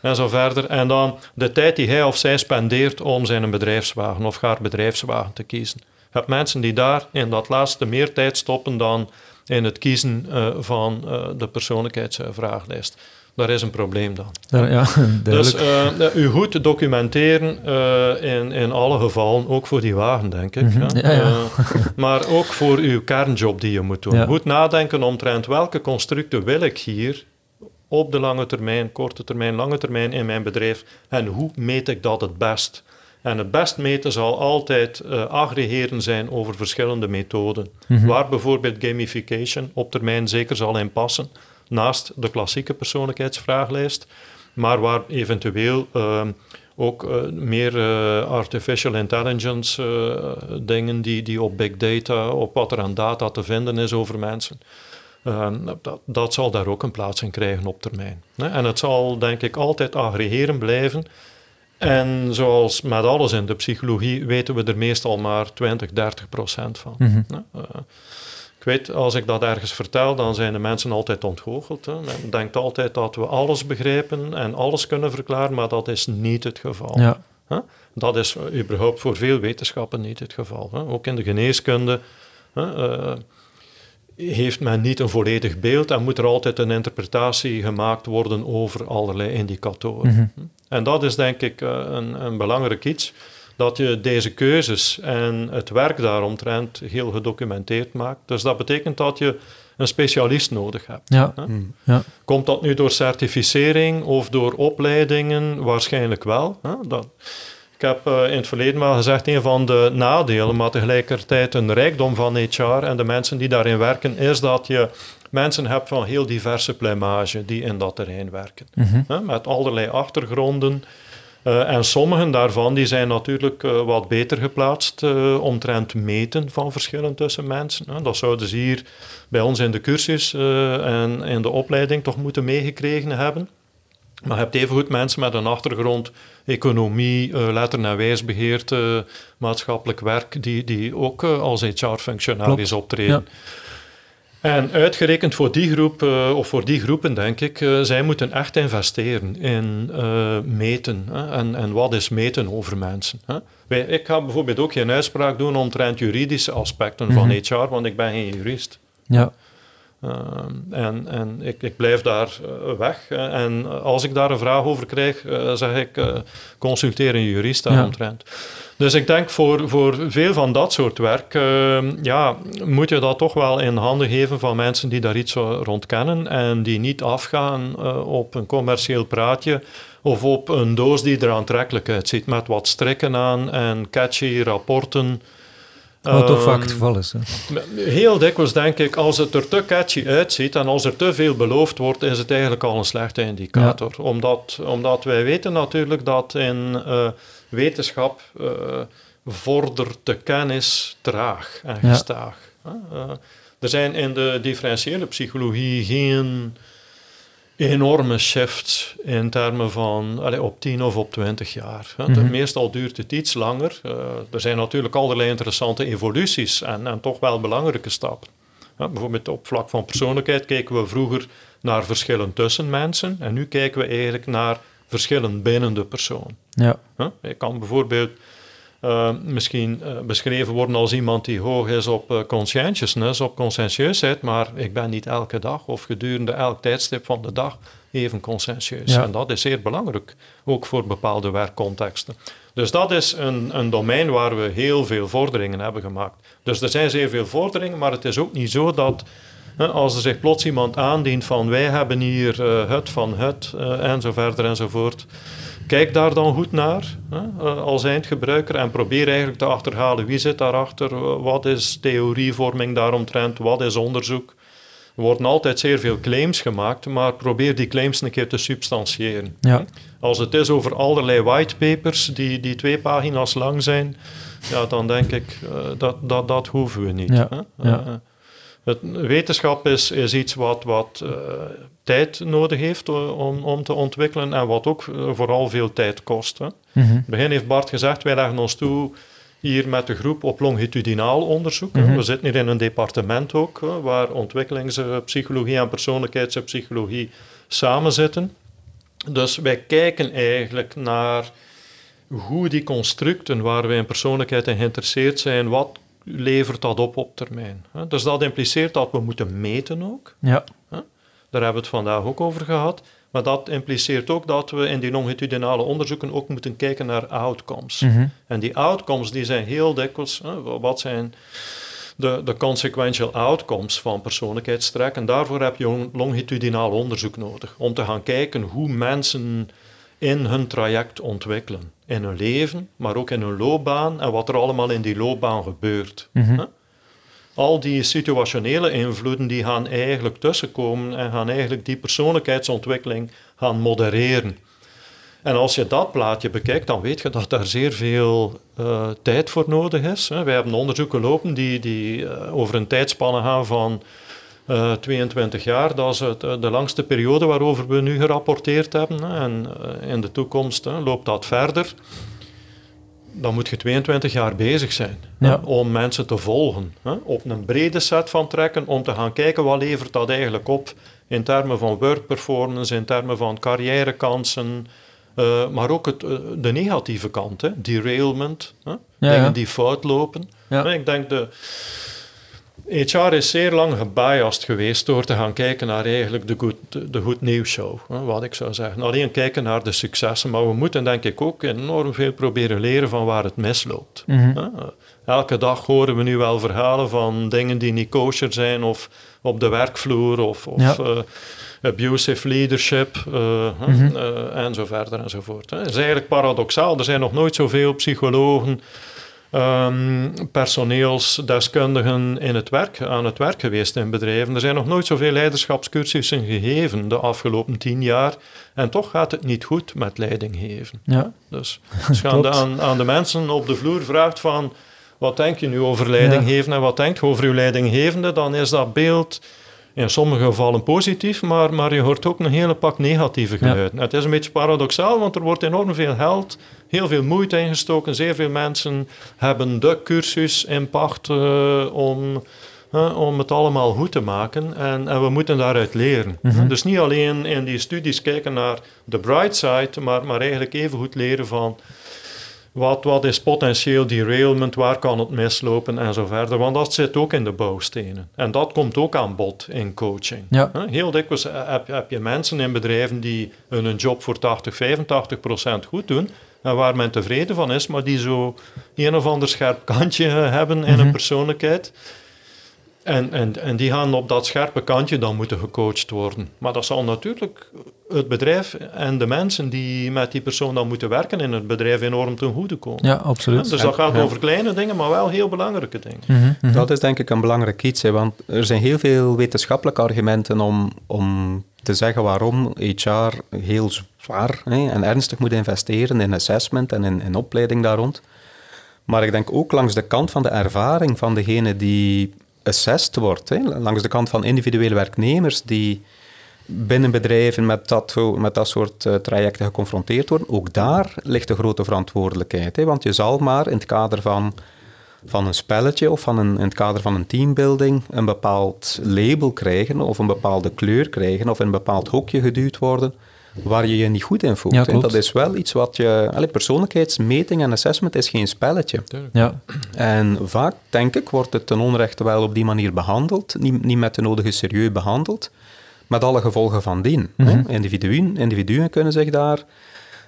en zo verder. En dan de tijd die hij of zij spendeert om zijn bedrijfswagen of haar bedrijfswagen te kiezen. Je hebt mensen die daar in dat laatste meer tijd stoppen dan in het kiezen eh, van eh, de persoonlijkheidsvraaglijst. Daar is een probleem dan. Daar- ja, Dus eh, u goed te documenteren in, in alle gevallen, ook voor die wagen, denk ik. Mhm, ja, ja. Maar ook voor uw kernjob die je moet doen. Ja. Goed nadenken omtrent welke constructen wil ik hier op de lange termijn, korte termijn, lange termijn in mijn bedrijf en hoe meet ik dat het best? En het best meten zal altijd eh, aggregeren zijn over verschillende methoden. Mhm. Waar bijvoorbeeld gamification op termijn zeker zal in passen, naast de klassieke persoonlijkheidsvraaglijst, maar waar eventueel ehm, ook eh, meer eh, artificial intelligence dingen die, die op big data, op wat er aan data te vinden is over mensen. Ehm, dat, dat zal daar ook een plaats in krijgen op termijn. En het zal denk ik altijd aggregeren blijven. En zoals met alles in de psychologie weten we er meestal maar 20, 30 procent van. Mhm. Eh, ik weet, als ik dat ergens vertel, dan zijn de mensen altijd ontgoocheld. Hè. Men denkt altijd dat we alles begrijpen en alles kunnen verklaren, maar dat is niet het geval. Ja. Dat is überhaupt voor veel wetenschappen niet het geval. Hè. Ook in de geneeskunde hè, eh, heeft men niet een volledig beeld en moet er altijd een interpretatie gemaakt worden over allerlei indicatoren. Mhm. En dat is denk ik eh, een, een belangrijk iets, dat je deze keuzes en het werk daaromtrent heel gedocumenteerd maakt. Dus dat betekent dat je een specialist nodig hebt. Ja. Hmm. Ja. Komt dat nu door certificering of door opleidingen? Waarschijnlijk wel. Hè? Dat, ik heb eh, in het verleden wel gezegd, een van de nadelen, maar tegelijkertijd een rijkdom van HR en de mensen die daarin werken, is dat je mensen hebt van heel diverse plumage die in dat terrein werken. Mhm. Met allerlei achtergronden. Eh, en sommigen daarvan die zijn natuurlijk eh, wat beter geplaatst uh, omtrent meten van verschillen tussen mensen. Dat zouden ze hier bij ons in de cursus en in de opleiding toch moeten meegekregen hebben. Maar je hebt evengoed mensen met een achtergrond economie, letter- en wijsbeheer, maatschappelijk werk, die, die ook als HR-functionaris optreden. Ja. En uitgerekend voor die groep, uh, of voor die groepen, denk ik, uh, zij moeten echt investeren in uh, meten. Hè? En, en wat is meten over mensen? Hè? Wij, ik ga bijvoorbeeld ook geen uitspraak doen omtrent juridische aspecten mm -hmm. van HR, want ik ben geen jurist. Ja. En en ik, ik blijf daar weg. En als ik daar een vraag over krijg, zeg ik, consulteer een jurist daaromtrent. Ja. Dus ik denk voor, voor veel van dat soort werk, uh, ja, moet je dat toch wel in handen geven van mensen die daar iets rond kennen en die niet afgaan uh, op een commercieel praatje of op een doos die er aantrekkelijk uitziet met wat strikken aan en catchy rapporten. Wat toch vaak het geval is. Hè? Heel dikwijls denk ik, als het er te catchy uitziet en als er te veel beloofd wordt, is het eigenlijk al een slechte indicator. Ja. Omdat, omdat wij weten natuurlijk dat in uh, wetenschap uh, vordert de kennis traag en gestaag. Ja. Uh, er zijn in de differentiële psychologie geen enorme shifts in termen van op 10 of op 20 jaar. Mm -hmm. Meestal duurt het iets langer. Uh, er zijn natuurlijk allerlei interessante evoluties en, en toch wel belangrijke stappen. Bijvoorbeeld op vlak van persoonlijkheid keken we vroeger naar verschillen tussen mensen en nu kijken we eigenlijk naar verschillen binnen de persoon. Ja. Kan bijvoorbeeld uh, misschien uh, beschreven worden als iemand die hoog is op uh, conscientiousness, op conscientieusheid, maar ik ben niet elke dag of gedurende elk tijdstip van de dag even conscientieus. Ja. En dat is zeer belangrijk, ook voor bepaalde werkcontexten. Dus dat is een, een domein waar we heel veel vorderingen hebben gemaakt. Dus er zijn zeer veel vorderingen, maar het is ook niet zo dat als er zich plots iemand aandient van wij hebben hier uh, het van het uh, en zo verder enzovoort. Kijk daar dan goed naar uh, als eindgebruiker en probeer eigenlijk te achterhalen wie zit daarachter, wat is theorievorming daaromtrent, wat is onderzoek. Er worden altijd zeer veel claims gemaakt, maar probeer die claims een keer te substantiëren. Ja. Als het is over allerlei whitepapers die, die twee pagina's lang zijn, ja, dan denk ik dat, dat dat hoeven we niet. Ja. Ja. Het, wetenschap is, is iets wat, wat uh, tijd nodig heeft om, om te ontwikkelen en wat ook vooral veel tijd kost. Hè. Mm -hmm. In het begin heeft Bart gezegd, wij leggen ons toe hier met de groep op longitudinaal onderzoek. Mhm. We zitten hier in een departement ook, waar ontwikkelingspsychologie en persoonlijkheidspsychologie samen zitten. Dus wij kijken eigenlijk naar hoe die constructen waar wij in persoonlijkheid in geïnteresseerd zijn, wat levert dat op op termijn. Dus dat impliceert dat we moeten meten ook. Ja. Daar hebben we het vandaag ook over gehad. Maar dat impliceert ook dat we in die longitudinale onderzoeken ook moeten kijken naar outcomes. Mm -hmm. En die outcomes die zijn heel dikwijls, wat zijn de, de consequential outcomes van persoonlijkheidstrek. En daarvoor heb je longitudinaal onderzoek nodig. Om te gaan kijken hoe mensen in hun traject ontwikkelen. In hun leven, maar ook in hun loopbaan en wat er allemaal in die loopbaan gebeurt. Mm -hmm. Al die situationele invloeden die gaan eigenlijk tussenkomen en gaan eigenlijk die persoonlijkheidsontwikkeling gaan modereren. En als je dat plaatje bekijkt, dan weet je dat daar zeer veel uh, tijd voor nodig is. Wij hebben onderzoeken lopen die, die uh, over een tijdspanne gaan van uh, 22 jaar. Dat is het, de langste periode waarover we nu gerapporteerd hebben. En in de toekomst loopt dat verder. Dan moet je 22 jaar bezig zijn ja. hè, om mensen te volgen. Hè, op een brede set van trekken om te gaan kijken wat levert dat eigenlijk op in termen van work performance, in termen van carrièrekansen, uh, maar ook het, uh, de negatieve kant, hè, derailment, hè, Ja, dingen ja. die fout lopen. Ja. Ik denk de HR is zeer lang gebiased geweest door te gaan kijken naar eigenlijk de goed, de goed nieuwsshow, hè, wat ik zou zeggen. Alleen kijken naar de successen, maar we moeten denk ik ook enorm veel proberen leren van waar het misloopt. Mhm. Elke dag horen we nu wel verhalen van dingen die niet kosher zijn of op de werkvloer of, of Ja. eh, abusive leadership uh, Mhm. uh, en zo verder enzovoort. Het is eigenlijk paradoxaal. Er zijn nog nooit zoveel psychologen um, personeelsdeskundigen in het werk, aan het werk geweest in bedrijven. Er zijn nog nooit zoveel leiderschapscursussen gegeven de afgelopen tien jaar. En toch gaat het niet goed met leiding geven. Ja. Dus als je aan, aan de mensen op de vloer vraagt van... Wat denk je nu over leiding geven en wat denkt je over uw leidinggevende? Dan is dat beeld in sommige gevallen positief, maar, maar je hoort ook een hele pak negatieve geluiden. Het is een beetje paradoxaal, want er wordt enorm veel geld, heel veel moeite ingestoken. Zeer veel mensen hebben de cursus in pacht uh, om, uh, om het allemaal goed te maken. En, en we moeten daaruit leren. Mhm. Dus niet alleen in die studies kijken naar de bright side, maar, maar eigenlijk even goed leren van wat, wat is potentieel derailment, waar kan het mislopen en zo verder. Want dat zit ook in de bouwstenen. En dat komt ook aan bod in coaching. Ja. Heel dikwijls heb, heb je mensen in bedrijven die hun job voor 80, 85 procent goed doen. En waar men tevreden van is, maar die zo een of ander scherp kantje hebben in een mhm. persoonlijkheid. En, en, en die gaan op dat scherpe kantje dan moeten gecoacht worden. Maar dat zal natuurlijk het bedrijf en de mensen die met die persoon dan moeten werken in het bedrijf enorm ten goede komen. Ja, absoluut. dus dat gaat over kleine dingen, maar wel heel belangrijke dingen. Mhm, mhm. Dat is denk ik een belangrijk iets, hè, want er zijn heel veel wetenschappelijke argumenten om, om te zeggen waarom HR heel zwaar hè, en ernstig moet investeren in assessment en in, in opleiding daar rond. Maar ik denk ook langs de kant van de ervaring van degene die assessed wordt. Hè, langs de kant van individuele werknemers die binnen bedrijven met dat, met dat soort uh, trajecten geconfronteerd worden. Ook daar ligt een grote verantwoordelijkheid. Hè, want je zal maar in het kader van, van een spelletje of van een, in het kader van een teambuilding een bepaald label krijgen of een bepaalde kleur krijgen of in een bepaald hokje geduwd worden waar je je niet goed in voelt. Ja, dat is wel iets wat je... Allee, persoonlijkheidsmeting en assessment is geen spelletje. Ja. En vaak, denk ik, wordt het ten onrechte wel op die manier behandeld. Niet, niet met de nodige serieus behandeld. Met alle gevolgen van dien. Mm individuen, individuen kunnen zich daar...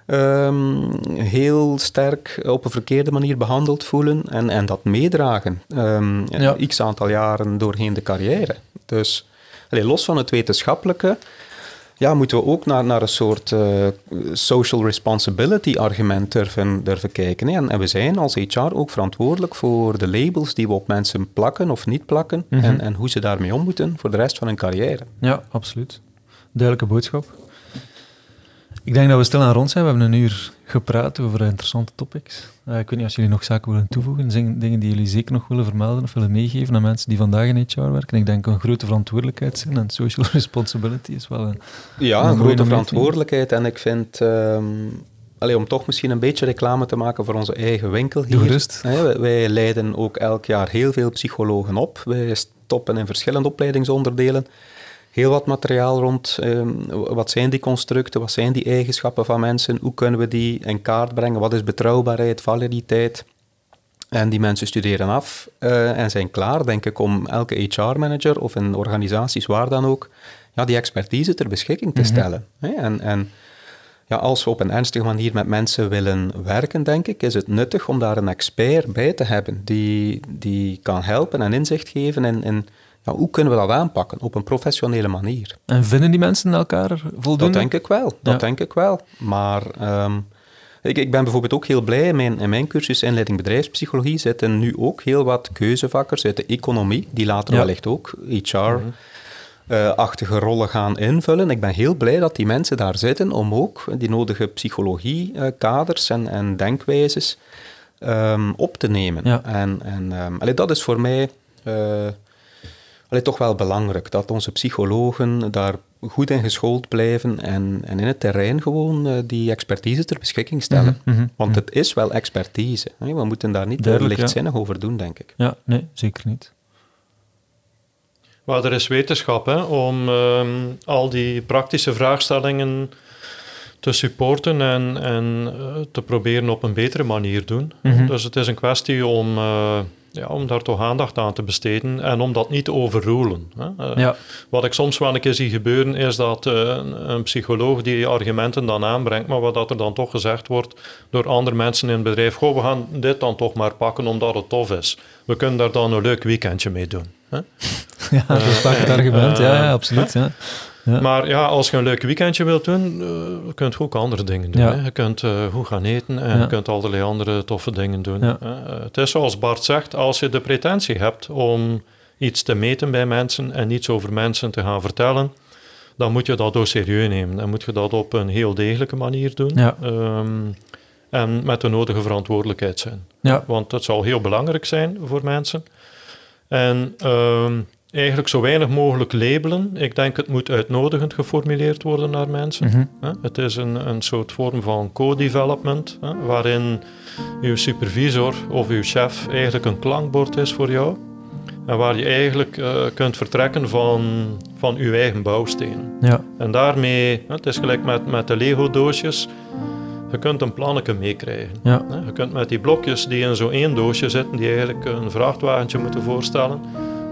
Um, heel sterk op een verkeerde manier behandeld voelen en, en dat meedragen. Um, ja. X aantal jaren doorheen de carrière. Dus allee, los van het wetenschappelijke ja, moeten we ook naar, naar een soort uh, social responsibility argument durven, durven kijken. Hè? En, en, we zijn als HR ook verantwoordelijk voor de labels die we op mensen plakken of niet plakken mhm. en, en hoe ze daarmee om moeten voor de rest van hun carrière. Ja, absoluut. Duidelijke boodschap. Ik denk dat we stil aan rond zijn. We hebben een uur gepraat over interessante topics. Uh, ik weet niet of jullie nog zaken willen toevoegen, dingen die jullie zeker nog willen vermelden of willen meegeven aan mensen die vandaag in HR werken. Ik denk een grote verantwoordelijkheid zijn en social responsibility is wel een Ja, een, grote verantwoordelijkheid en ik vind... Um, om toch misschien een beetje reclame te maken voor onze eigen winkel hier. Rust. wij, wij leiden ook elk jaar heel veel psychologen op. Wij stoppen in verschillende opleidingsonderdelen heel wat materiaal rond. Ehm, wat zijn die constructen? Wat zijn die eigenschappen van mensen? Hoe kunnen we die in kaart brengen? Wat is betrouwbaarheid, validiteit? En die mensen studeren af uh, en zijn klaar, denk ik, om elke HR-manager of in organisaties waar dan ook, ja, die expertise ter beschikking te mhm. stellen. En, en ja, als we op een ernstige manier met mensen willen werken, denk ik, is het nuttig om daar een expert bij te hebben die, die kan helpen en inzicht geven in, in ja, hoe kunnen we dat aanpakken op een professionele manier? En vinden die mensen elkaar voldoende? Dat denk ik wel, dat denk ik wel. Maar ehm, ik, ik, ben bijvoorbeeld ook heel blij, in mijn, in mijn cursus inleiding bedrijfspsychologie zitten nu ook heel wat keuzevakkers uit de economie, die later wellicht ook HR... Uh, achtige rollen gaan invullen. Ik ben heel blij dat die mensen daar zitten om ook die nodige psychologie-kaders en, en denkwijzes um, op te nemen. Ja. En, en um, dat is voor mij uh, allee, toch wel belangrijk dat onze psychologen daar goed in geschoold blijven en, en in het terrein gewoon uh, die expertise ter beschikking stellen. Mhm, mhm, Want mhm. het is wel expertise. We moeten daar niet Duidelijk, lichtzinnig ja. over doen, denk ik. Ja, nee, zeker niet. Maar er is wetenschap hè, om um, al die praktische vraagstellingen te supporten en, en uh, te proberen op een betere manier doen. Dus het is een kwestie om... Uh, ja, om daar toch aandacht aan te besteden en om dat niet te overroelen. Hè. Uh, ja. Wat ik soms wel een keer zie gebeuren, is dat uh, een, psycholoog die argumenten dan aanbrengt, maar wat dat er dan toch gezegd wordt door andere mensen in het bedrijf, goh, we gaan dit dan toch maar pakken omdat het tof is. We kunnen daar dan een leuk weekendje mee doen. Hè. Ja, dat is vaak het argument, ja, ja absoluut. Ja. Ja. Maar ja, als je een leuk weekendje wilt doen, uh, kunt je ook andere dingen doen. Ja. Hè. Je kunt uh, goed gaan eten en je kunt allerlei andere toffe dingen doen. Uh, het is zoals Bart zegt, als je de pretentie hebt om iets te meten bij mensen en iets over mensen te gaan vertellen, dan moet je dat ook serieus nemen. Dan moet je dat op een heel degelijke manier doen. Ehm, en met de nodige verantwoordelijkheid zijn. Ja. Want dat zal heel belangrijk zijn voor mensen. En ehm, eigenlijk zo weinig mogelijk labelen. Ik denk het moet uitnodigend geformuleerd worden naar mensen. Mhm. Het is een, een soort vorm van co-development, waarin uw supervisor of uw chef eigenlijk een klankbord is voor jou. En waar je eigenlijk eh, kunt vertrekken van, van uw eigen bouwstenen. Ja. En daarmee, het is gelijk met, met de Lego-doosjes, je kunt een plannetje meekrijgen. Ja. Je kunt met die blokjes die in zo'n één doosje zitten, die eigenlijk een vrachtwagentje moeten voorstellen,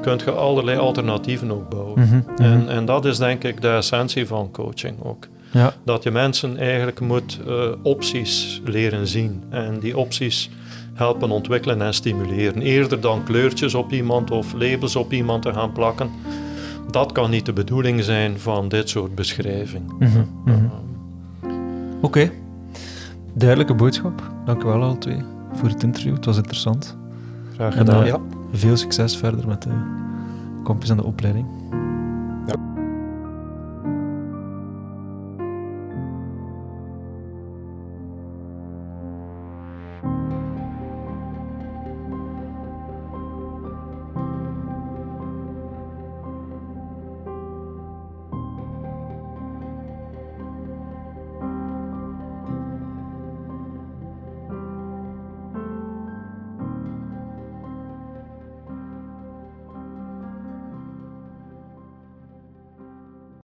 kunt je allerlei alternatieven ook bouwen. Mhm. Mhm. En, en dat is denk ik de essentie van coaching ook. Ja. Dat je mensen eigenlijk moet eh, opties leren zien. En die opties helpen ontwikkelen en stimuleren. Eerder dan kleurtjes op iemand of labels op iemand te gaan plakken. Dat kan niet de bedoeling zijn van dit soort beschrijving. Mhm. Ehm, Oké. Duidelijke boodschap. Dank u wel alle twee voor het interview. Het was interessant. graag En, gedaan. eh, Ja. Veel succes verder met de campus en de opleiding.